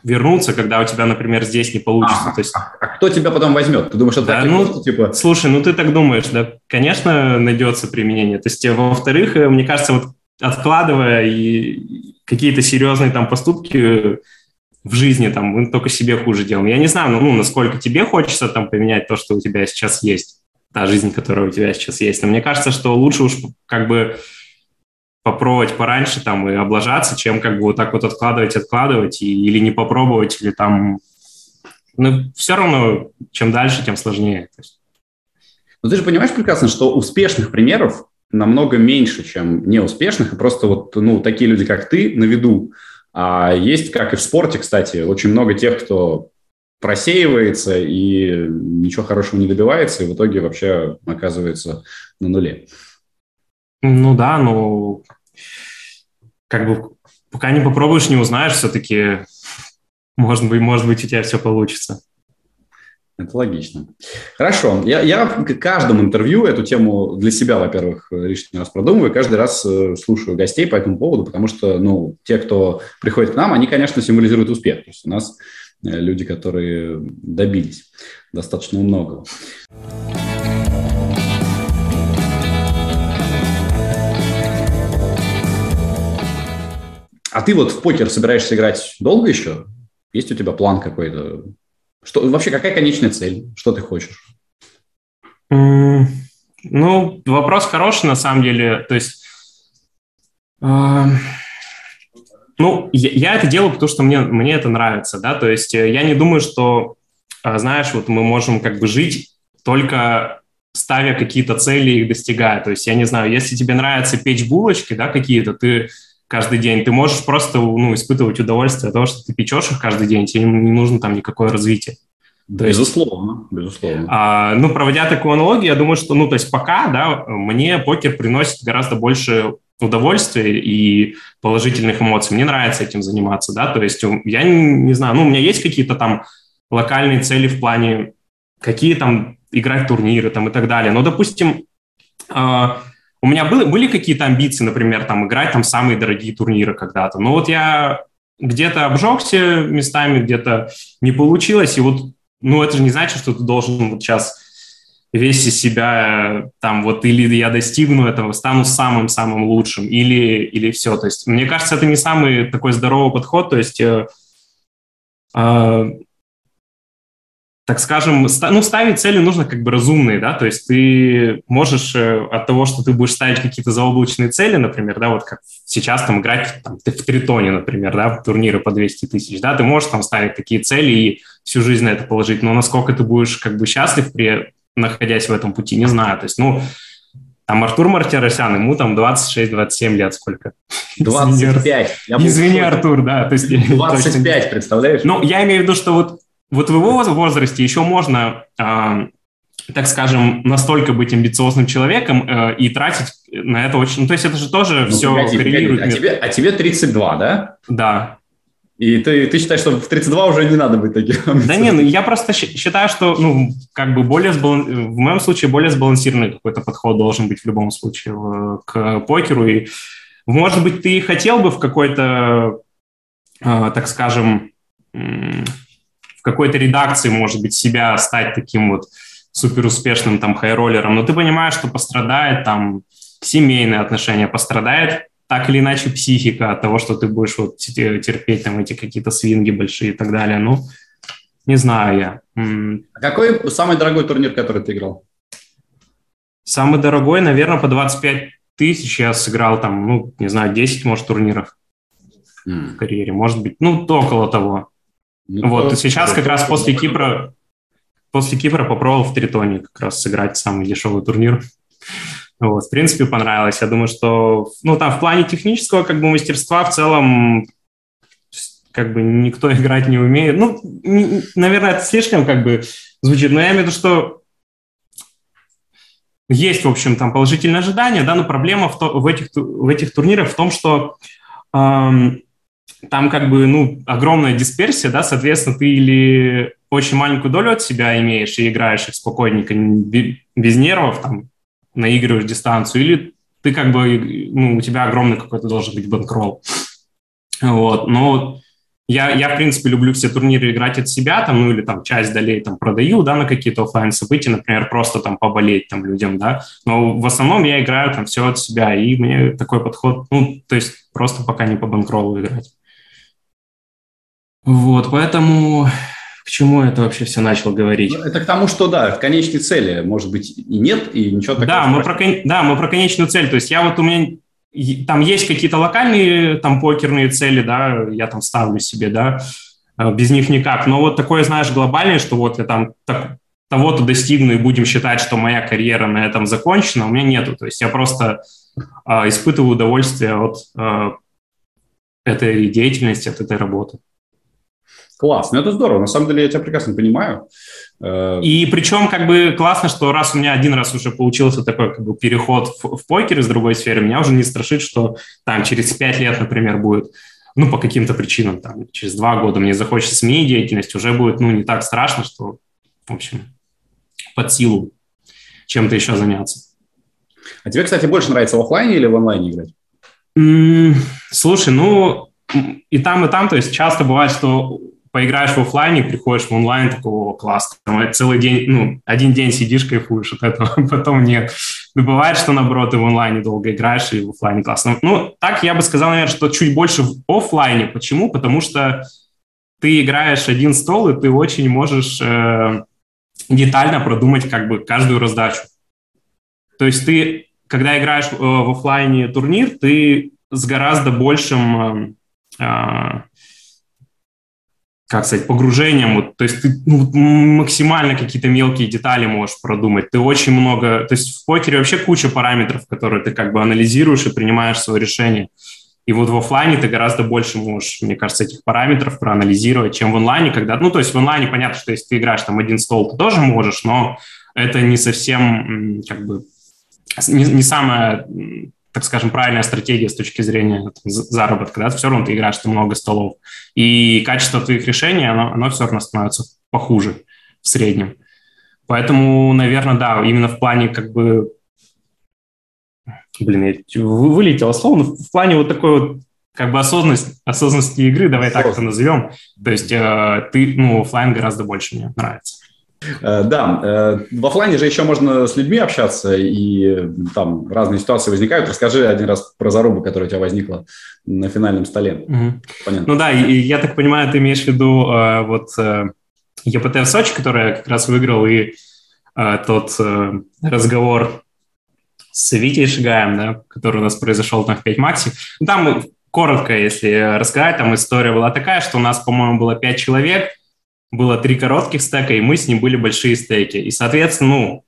вернуться, когда у тебя, например, здесь не получится. А, То есть... а, а кто тебя потом возьмет? Ты думаешь, это да, ну, просто, типа... Слушай, ну ты так думаешь, да, конечно, найдется применение. То есть, во-вторых, мне кажется, вот откладывая и какие-то серьезные там поступки в жизни, там, мы только себе хуже делаем. Я не знаю, ну, ну, насколько тебе хочется там поменять то, что у тебя сейчас есть, та жизнь, которая у тебя сейчас есть. Но мне кажется, что лучше уж как бы попробовать пораньше там и облажаться, чем как бы вот так вот откладывать, откладывать и, или не попробовать, или там... Ну, все равно, чем дальше, тем сложнее. Но ты же понимаешь прекрасно, что успешных примеров намного меньше, чем неуспешных, и просто вот, ну, такие люди, как ты, на виду. А есть, как и в спорте, кстати, очень много тех, кто просеивается и ничего хорошего не добивается, и в итоге вообще оказывается на нуле. Ну да, ну, как бы пока не попробуешь, не узнаешь, все-таки, может быть, может быть, у тебя все получится. Это логично. Хорошо. Я, я к каждому интервью эту тему для себя, во-первых, лишний раз продумываю, каждый раз э, слушаю гостей по этому поводу, потому что, ну, те, кто приходит к нам, они, конечно, символизируют успех. То есть у нас э, люди, которые добились достаточно многого. А ты вот в покер собираешься играть долго еще? Есть у тебя план какой-то? Что, вообще, какая конечная цель? Что ты хочешь? Mm, ну, вопрос хороший, на самом деле. То есть, э, ну, я, я это делаю, потому что мне, мне это нравится, да, то есть э, я не думаю, что, э, знаешь, вот мы можем как бы жить только ставя какие-то цели и их достигая. То есть, я не знаю, если тебе нравится печь булочки, да, какие-то, ты каждый день. Ты можешь просто ну, испытывать удовольствие от того, что ты печешь их каждый день, тебе не нужно там никакое развитие. То безусловно, безусловно. А, ну, проводя такую аналогию, я думаю, что, ну, то есть пока, да, мне покер приносит гораздо больше удовольствия и положительных эмоций. Мне нравится этим заниматься, да, то есть я не, не знаю, ну, у меня есть какие-то там локальные цели в плане, какие там играть турниры там и так далее. Но, допустим, э, у меня были, были какие-то амбиции, например, там играть там самые дорогие турниры когда-то. Но вот я где-то обжегся местами, где-то не получилось. И вот, ну, это же не значит, что ты должен вот сейчас весь из себя там вот или я достигну этого, стану самым-самым лучшим, или, или все. То есть мне кажется, это не самый такой здоровый подход. То есть э, э, так скажем, ну, ставить цели нужно как бы разумные, да, то есть ты можешь э, от того, что ты будешь ставить какие-то заоблачные цели, например, да, вот как сейчас там играть там, в тритоне, например, да, в турниры по 200 тысяч, да, ты можешь там ставить такие цели и всю жизнь на это положить, но насколько ты будешь как бы счастлив при находясь в этом пути, не знаю, то есть, ну, там Артур Мартиросян, ему там 26-27 лет сколько? 25. Извини, Артур, да. То есть, 25, представляешь? Ну, я имею в виду, что вот вот в его возрасте еще можно, э, так скажем, настолько быть амбициозным человеком э, и тратить на это очень... Ну, то есть это же тоже ну, все погоди, коррелирует. Погоди. А, тебе, а тебе 32, да? Да. И ты, ты считаешь, что в 32 уже не надо быть таким Да не, ну я просто считаю, что, ну, как бы более сбалан... в моем случае более сбалансированный какой-то подход должен быть в любом случае к покеру. И, может быть, ты хотел бы в какой-то, э, так скажем, какой-то редакции, может быть, себя стать таким вот суперуспешным там хайроллером, но ты понимаешь, что пострадает там семейные отношения, пострадает так или иначе психика от того, что ты будешь вот терпеть там эти какие-то свинги большие и так далее. Ну, не знаю я. А какой самый дорогой турнир, который ты играл? Самый дорогой, наверное, по 25 тысяч я сыграл там, ну, не знаю, 10, может, турниров mm. в карьере. Может быть, ну, около того. Ну, вот, и сейчас как раз после Кипра, после Кипра попробовал в Тритоне как раз сыграть самый дешевый турнир. Вот, в принципе, понравилось. Я думаю, что, ну, там в плане технического как бы мастерства в целом как бы никто играть не умеет. Ну, не, наверное, это слишком как бы звучит, но я имею в виду, что есть, в общем, там положительные ожидания, да, но проблема в, то, в, этих, в этих турнирах в том, что эм, там как бы, ну, огромная дисперсия, да, соответственно, ты или очень маленькую долю от себя имеешь и играешь их спокойненько, без нервов, там, наигрываешь дистанцию, или ты как бы, ну, у тебя огромный какой-то должен быть банкролл. Вот, но я, я, в принципе, люблю все турниры играть от себя, там, ну, или там часть долей там продаю, да, на какие-то офлайн события, например, просто там поболеть там людям, да, но в основном я играю там все от себя, и мне такой подход, ну, то есть просто пока не по банкроллу играть. Вот, поэтому к чему это вообще все начал говорить? Это к тому, что да, конечной цели, может быть, и нет, и ничего такого. Да, мы про, да, мы про конечную цель. То есть я вот у меня там есть какие-то локальные там покерные цели, да, я там ставлю себе, да, а, без них никак. Но вот такое, знаешь, глобальное, что вот я там так, того-то достигну и будем считать, что моя карьера на этом закончена, у меня нету. То есть я просто э, испытываю удовольствие от э, этой деятельности, от этой работы. Класс, ну это здорово, на самом деле я тебя прекрасно понимаю. Э, И причем как бы классно, что раз у меня один раз уже получился такой как бы переход в, в покер из другой сферы, меня уже не страшит, что там через пять лет, например, будет, ну по каким-то причинам, там через два года мне захочется сменить деятельность, уже будет, ну не так страшно, что, в общем, под силу чем-то еще заняться. А тебе, кстати, больше нравится в офлайне или в онлайне играть? Mm, слушай, ну и там, и там, то есть часто бывает, что поиграешь в офлайне, приходишь в онлайн, такого класс, там, целый день, ну, один день сидишь, кайфуешь от этого, потом нет. Ну, бывает, что, наоборот, ты в онлайне долго играешь, и в офлайне классно. Ну, так я бы сказал, наверное, что чуть больше в офлайне. Почему? Потому что ты играешь один стол, и ты очень можешь э, детально продумать как бы каждую раздачу. То есть ты, когда играешь э, в офлайне турнир, ты с гораздо большим э, э как сказать, погружением, вот, то есть ты ну, максимально какие-то мелкие детали можешь продумать, ты очень много, то есть в покере вообще куча параметров, которые ты как бы анализируешь и принимаешь свое решение. И вот в офлайне ты гораздо больше можешь, мне кажется, этих параметров проанализировать, чем в онлайне, когда, ну, то есть в онлайне понятно, что если ты играешь там один стол, ты тоже можешь, но это не совсем, как бы, не, не самое так скажем, правильная стратегия с точки зрения заработка, да, все равно ты играешь ты много столов, и качество твоих решений, оно, оно все равно становится похуже в среднем. Поэтому, наверное, да, именно в плане как бы... Блин, я вылетело слово, но в плане вот такой вот как бы осознанность, осознанности игры, давай так это назовем. То есть э, ты, ну, офлайн гораздо больше мне нравится. Э, да, э, в офлайне же еще можно с людьми общаться, и там разные ситуации возникают. Расскажи один раз про зарубу, которая у тебя возникла на финальном столе. Угу. Понятно. Ну да, и, я так понимаю, ты имеешь в виду э, вот ЕПТ в Сочи, который я как раз выиграл, и тот разговор с Витей Шигаем, да, который у нас произошел там в 5 макси. Ну, там коротко, если рассказать, там история была такая, что у нас, по-моему, было 5 человек, было три коротких стека, и мы с ним были большие стеки. И, соответственно, ну,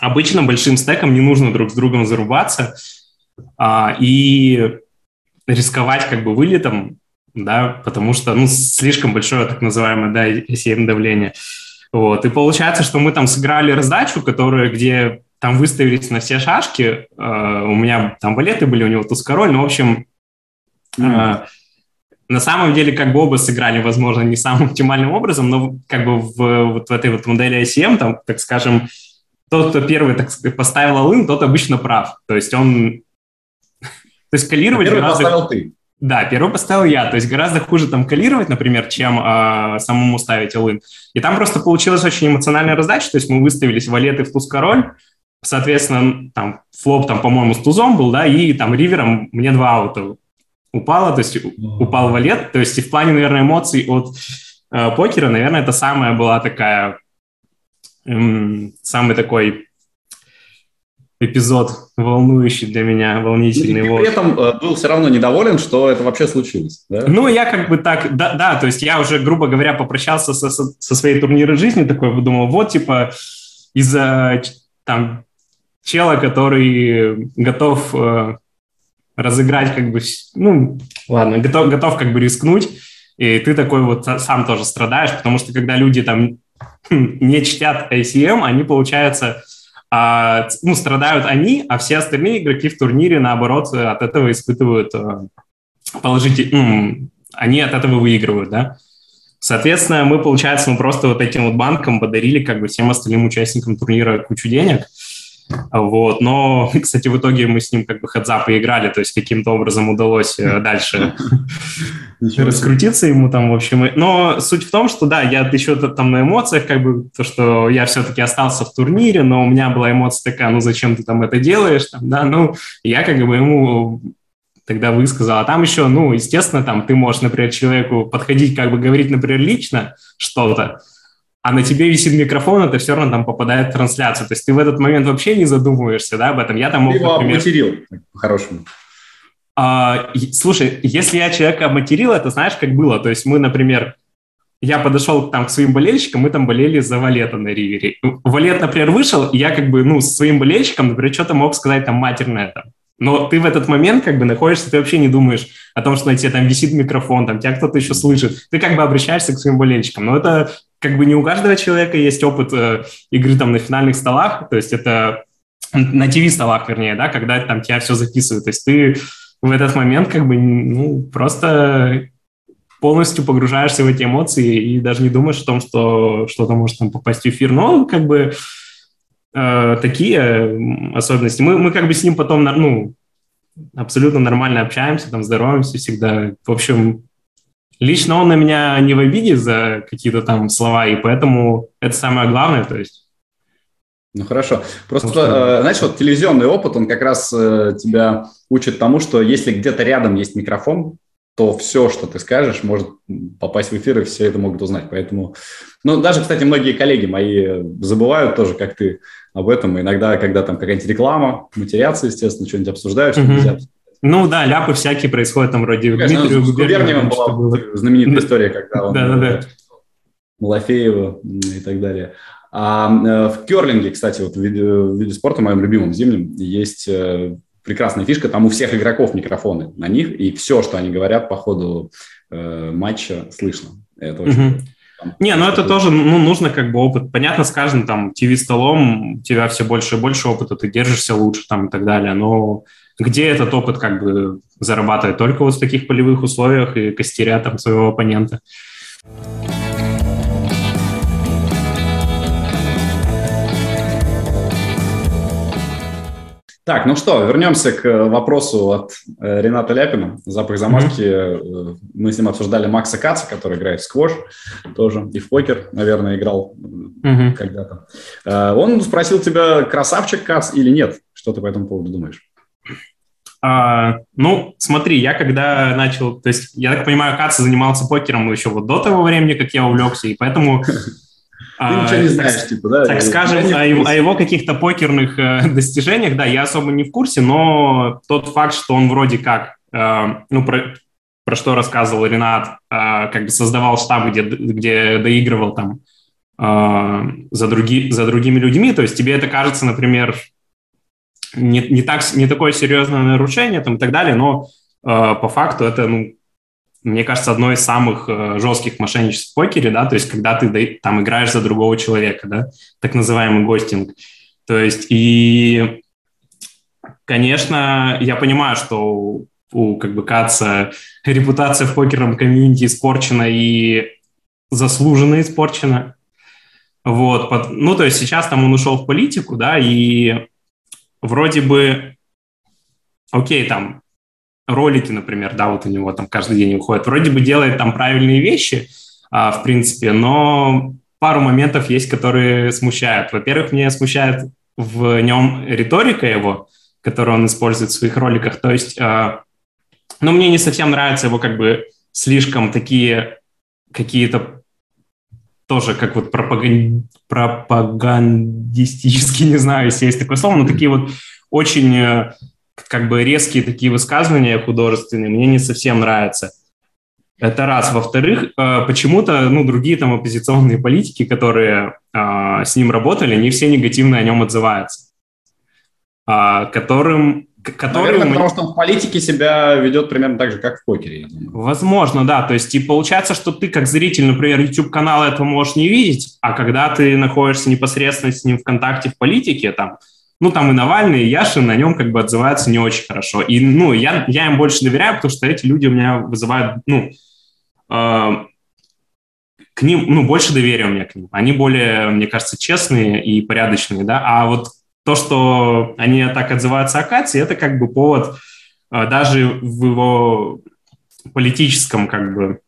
обычно большим стеком не нужно друг с другом зарубаться а, и рисковать как бы вылетом, да, потому что, ну, слишком большое так называемое, да, ACM давление. Вот, и получается, что мы там сыграли раздачу, которая, где там выставились на все шашки, э, у меня там валеты были, у него туз король, ну, в общем, mm. На самом деле как бы оба сыграли, возможно, не самым оптимальным образом, но как бы в, вот в этой вот модели ICM, там, так скажем, тот, кто первый, так сказать, поставил алын, тот обычно прав. То есть он... То есть калировать... Первый гораздо... поставил ты. Да, первый поставил я. То есть гораздо хуже там калировать, например, чем э, самому ставить алын. И там просто получилась очень эмоциональная раздача. То есть мы выставились валеты в туз-король, Соответственно, там флоп, там, по-моему, с тузом был, да, и там ривером мне два аута упало, то есть упал валет. То есть и в плане, наверное, эмоций от э, покера, наверное, это самая была такая, эм, самый такой эпизод волнующий для меня, волнительный. И при этом э, был все равно недоволен, что это вообще случилось, да? Ну, я как бы так, да, да то есть я уже, грубо говоря, попрощался со, со, со своей турнирной жизнью, такой подумал, вот, типа, из-за там чела, который готов э, разыграть как бы, ну, ладно, готов, готов как бы рискнуть, и ты такой вот сам тоже страдаешь, потому что когда люди там не чтят ACM, они, получается, а, ну, страдают они, а все остальные игроки в турнире, наоборот, от этого испытывают положительный, ну, они от этого выигрывают, да. Соответственно, мы, получается, мы просто вот этим вот банком подарили как бы всем остальным участникам турнира кучу денег – вот. Но, кстати, в итоге мы с ним как бы хедзап поиграли, то есть каким-то образом удалось э, дальше раскрутиться ему там, в общем. Но суть в том, что да, я еще там на эмоциях, как бы, то, что я все-таки остался в турнире, но у меня была эмоция такая, ну зачем ты там это делаешь, там, да, ну, я как бы ему тогда высказал. А там еще, ну, естественно, там ты можешь, например, человеку подходить, как бы говорить, например, лично что-то, а на тебе висит микрофон, это все равно там попадает в трансляцию. То есть ты в этот момент вообще не задумываешься да, об этом. Я там мог, ты его например... обматерил, по-хорошему. А, слушай, если я человека обматерил, это знаешь, как было? То есть мы, например, я подошел там к своим болельщикам, мы там болели за Валета на ривере. Валет, например, вышел, и я как бы, ну, с своим болельщиком, например, что-то мог сказать там матерное там. Но ты в этот момент как бы находишься, ты вообще не думаешь о том, что на тебе там висит микрофон, там тебя кто-то еще слышит. Ты как бы обращаешься к своим болельщикам. Но это как бы не у каждого человека есть опыт э, игры там на финальных столах, то есть это на ТВ-столах, вернее, да, когда там тебя все записывают. То есть ты в этот момент как бы ну, просто полностью погружаешься в эти эмоции и даже не думаешь о том, что что-то может там попасть в эфир. Но как бы э, такие особенности. Мы, мы как бы с ним потом, ну, абсолютно нормально общаемся, там здороваемся всегда. В общем, Лично он на меня не в обиде за какие-то там слова, и поэтому это самое главное, то есть. Ну хорошо. Просто, что... э, знаешь, вот телевизионный опыт, он как раз э, тебя учит тому, что если где-то рядом есть микрофон, то все, что ты скажешь, может попасть в эфир, и все это могут узнать. Поэтому, ну, даже, кстати, многие коллеги мои забывают тоже, как ты об этом. Иногда, когда там какая-нибудь реклама, матерятся, естественно, что-нибудь обсуждают, что mm-hmm. Ну да, ляпы всякие происходят там вроде Конечно, Дмитрию с Губерниевым была было. знаменитая история, когда он... Да-да-да. Малафеева и так далее. А э, в керлинге, кстати, вот в виде, в виде спорта, моем любимом зимнем, есть э, прекрасная фишка, там у всех игроков микрофоны на них, и все, что они говорят по ходу э, матча, слышно. Это очень угу. Там, не, ну это тоже ну, нужно как бы опыт. Понятно, с каждым там ТВ-столом у тебя все больше и больше опыта, ты держишься лучше там и так далее, но где этот опыт как бы зарабатывает только вот в таких полевых условиях и костеря там своего оппонента. Так, ну что, вернемся к вопросу от э, Рената Ляпина. Запах замазки. Mm-hmm. Мы с ним обсуждали Макса Каца, который играет в сквош тоже, и в покер, наверное, играл mm-hmm. когда-то. Э, он спросил тебя, красавчик Кац или нет? Что ты по этому поводу думаешь? А, ну, смотри, я когда начал, то есть, я так понимаю, Каца занимался покером еще вот до того времени, как я увлекся, и поэтому... Ты ничего не знаешь, типа, да? Так скажем, о его каких-то покерных э, достижениях, да, я особо не в курсе, но тот факт, что он вроде как, э, ну, про, про что рассказывал Ренат, э, как бы создавал штаб, где, где доигрывал там за, други, за другими людьми, то есть тебе это кажется, например, не, не, так, не такое серьезное нарушение там, и так далее, но э, по факту это, ну, мне кажется, одно из самых э, жестких мошенничеств в покере, да, то есть когда ты там играешь за другого человека, да, так называемый гостинг. То есть и, конечно, я понимаю, что у, как бы Каца репутация в покерном комьюнити испорчена и заслуженно испорчена. Вот, под, ну, то есть сейчас там он ушел в политику, да, и вроде бы, окей, там, ролики, например, да, вот у него там каждый день выходят, вроде бы делает там правильные вещи, а, в принципе, но пару моментов есть, которые смущают. Во-первых, меня смущает в нем риторика его, которую он использует в своих роликах, то есть, а, ну, мне не совсем нравятся его как бы слишком такие какие-то тоже как вот пропаган... пропагандистически, не знаю, если есть такое слово, но такие вот очень э, как бы резкие такие высказывания художественные мне не совсем нравятся. Это раз. Во-вторых, э, почему-то, ну, другие там оппозиционные политики, которые э, с ним работали, они все негативно о нем отзываются. Э, которым который... Наверное, потому что он в политике себя ведет примерно так же, как в покере. Возможно, да. То есть и получается, что ты как зритель, например, YouTube-канала этого можешь не видеть, а когда ты находишься непосредственно с ним в контакте в политике, там, ну, там и Навальный, и Яшин на нем как бы отзываются не очень хорошо. И, ну, я, я им больше доверяю, потому что эти люди у меня вызывают, ну, э, к ним, ну, больше доверия у меня к ним. Они более, мне кажется, честные и порядочные, да. А вот то, что они так отзываются о Кате, это как бы повод а, даже в его политическом как бы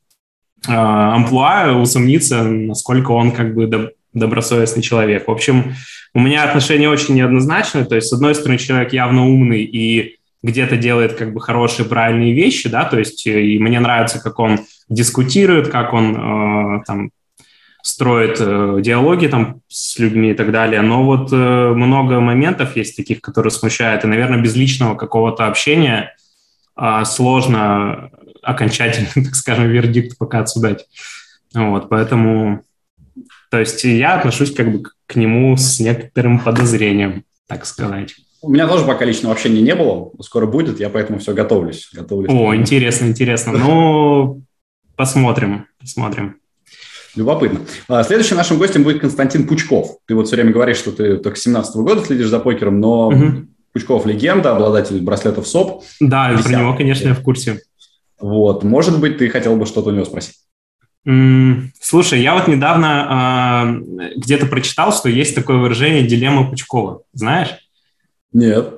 а, амплуа усомниться, насколько он как бы добросовестный человек. В общем, у меня отношения очень неоднозначные. То есть, с одной стороны, человек явно умный и где-то делает как бы хорошие, правильные вещи, да, то есть и мне нравится, как он дискутирует, как он э, там строит э, диалоги там с людьми и так далее. Но вот э, много моментов есть таких, которые смущают. И, наверное, без личного какого-то общения э, сложно окончательно, так скажем, вердикт пока отсудать. Вот, поэтому, то есть я отношусь как бы к нему с некоторым подозрением, так сказать. У меня тоже пока личного общения не было, скоро будет, я поэтому все готовлюсь. готовлюсь О, интересно, интересно. Ну, посмотрим, посмотрим. Любопытно. А, следующим нашим гостем будет Константин Пучков. Ты вот все время говоришь, что ты только с 17 года следишь за покером, но угу. Пучков легенда, обладатель браслетов СОП. Да, 10. про него, конечно, я в курсе. Вот, может быть, ты хотел бы что-то у него спросить? Слушай, я вот недавно э, где-то прочитал, что есть такое выражение «дилемма Пучкова». Знаешь? Нет.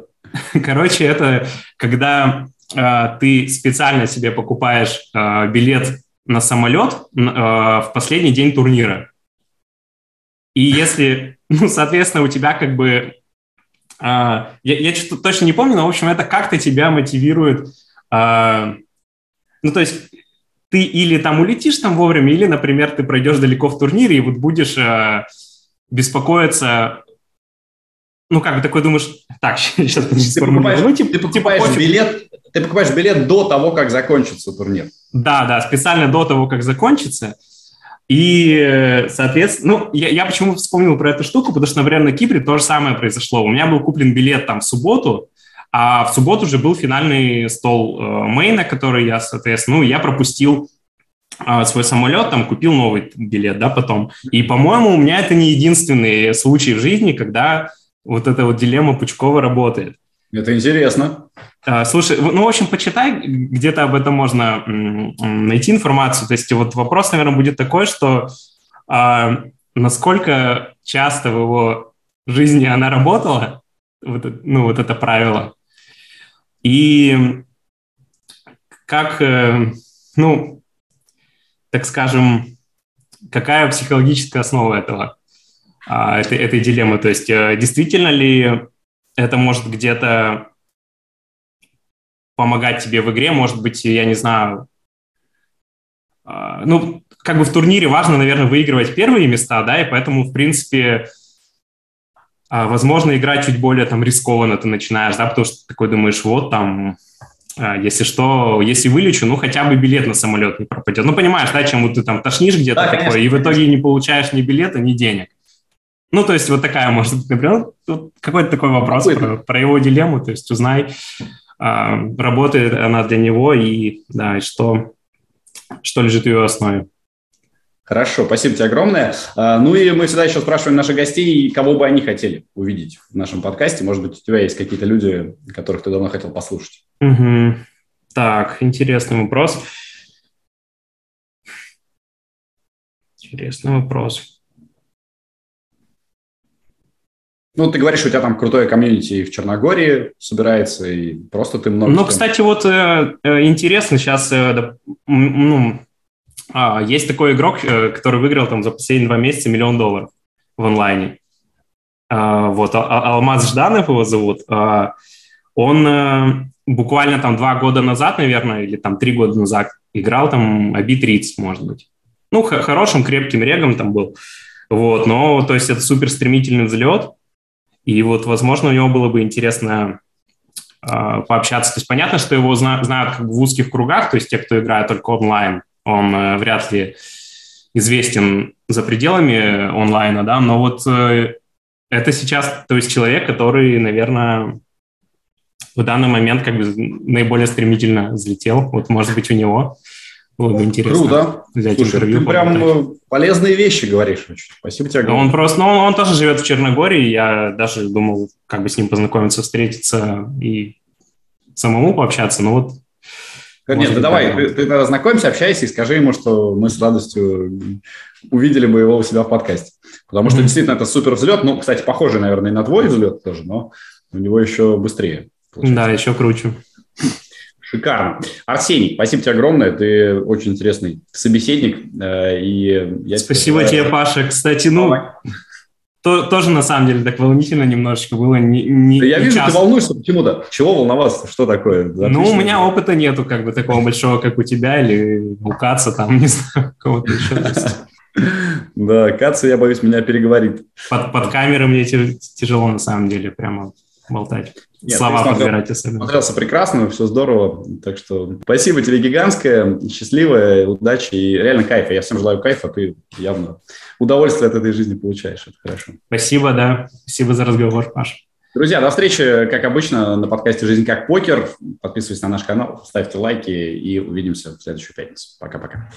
Короче, это когда э, ты специально себе покупаешь э, билет на самолет э, в последний день турнира. И если, ну, соответственно, у тебя как бы... Э, я, я что-то точно не помню, но, в общем, это как-то тебя мотивирует... Э, ну, то есть ты или там улетишь там вовремя, или, например, ты пройдешь далеко в турнире и вот будешь э, беспокоиться. Ну, как бы такой думаешь, так, сейчас ты покупаешь, ну, типа, ты покупаешь типа, билет, ты покупаешь билет до того, как закончится турнир. Да, да, специально до того, как закончится. И, соответственно, ну, я, я почему вспомнил про эту штуку, потому что, например, на Кипре то же самое произошло. У меня был куплен билет там в субботу, а в субботу уже был финальный стол э, Мейна, который я, соответственно, ну, я пропустил э, свой самолет, там купил новый билет, да, потом. И, по-моему, у меня это не единственный случай в жизни, когда вот эта вот дилемма Пучкова работает. Это интересно. А, слушай, ну, в общем, почитай, где-то об этом можно найти информацию. То есть вот вопрос, наверное, будет такой, что а, насколько часто в его жизни она работала, вот, ну, вот это правило, и как, э, ну, так скажем, какая психологическая основа этого, а, этой, этой дилеммы? То есть э, действительно ли это может где-то помогать тебе в игре, может быть, я не знаю, ну, как бы в турнире важно, наверное, выигрывать первые места, да, и поэтому, в принципе, возможно, играть чуть более там рискованно ты начинаешь, да, потому что ты такой думаешь, вот там а, если что, если вылечу, ну, хотя бы билет на самолет не пропадет. Ну, понимаешь, да, чем вот ты там тошнишь где-то да, такое, и в итоге не получаешь ни билета, ни денег. Ну, то есть вот такая, может быть, например, ну, какой-то такой вопрос про, про его дилемму, то есть узнай, а, работает она для него и, да, и что, что лежит в ее основе. Хорошо, спасибо тебе огромное. А, ну и мы всегда еще спрашиваем наших гостей, кого бы они хотели увидеть в нашем подкасте. Может быть, у тебя есть какие-то люди, которых ты давно хотел послушать. Угу. Так, интересный вопрос. Интересный вопрос. Ну, ты говоришь, у тебя там крутое комьюнити в Черногории собирается, и просто ты много... Ну, кстати, вот э, э, интересно, сейчас, э, ну, а, есть такой игрок, который выиграл там за последние два месяца миллион долларов в онлайне. А, вот, а, Алмаз Жданов его зовут. Он буквально там два года назад, наверное, или там три года назад играл там Аби-30, может быть. Ну, хорошим, крепким регом там был. Вот, но, то есть, это супер стремительный взлет. И вот, возможно, у него было бы интересно пообщаться. То есть, понятно, что его знают как бы в узких кругах, то есть, те, кто играет только онлайн – он э, вряд ли известен за пределами онлайна, да, но вот э, это сейчас, то есть человек, который, наверное, в данный момент как бы наиболее стремительно взлетел. Вот, может быть, у него было бы интересно Круто. взять Слушай, интервью. Ты прям поболтать. Э, полезные вещи говоришь. Спасибо тебе. Он просто, ну, он тоже живет в Черногории. Я даже думал, как бы с ним познакомиться, встретиться и самому пообщаться. Но вот нет, Может, да давай, ты, ты тогда знакомься, общайся и скажи ему, что мы с радостью увидели бы его у себя в подкасте. Потому что mm-hmm. действительно это супер взлет. Ну, кстати, похожий, наверное, и на твой взлет тоже, но у него еще быстрее. Получается. Да, еще круче. Шикарно. Арсений, спасибо тебе огромное. Ты очень интересный собеседник. Э, и я спасибо тебе, Паша. Кстати, ну, Давай то, тоже на самом деле так волнительно немножечко было. Не, не, да я не вижу, часто. ты волнуешься, почему-то. Чего волноваться, что такое? Отлично. Ну, у меня опыта нету, как бы такого большого, как у тебя, или у Каца, там, не знаю, кого-то еще. Да, Каца, я боюсь, меня переговорит. Под, под камерой мне тяжело, на самом деле, прямо болтать. Нет, Слова смотрел, подбирать особенно. Смотрелся прекрасно, все здорово. Так что спасибо тебе гигантское, счастливое, удачи и реально кайфа. Я всем желаю кайфа, ты явно удовольствие от этой жизни получаешь. Это хорошо. Спасибо, да. Спасибо за разговор, Паш. Друзья, до встречи, как обычно, на подкасте «Жизнь как покер». Подписывайтесь на наш канал, ставьте лайки и увидимся в следующую пятницу. Пока-пока.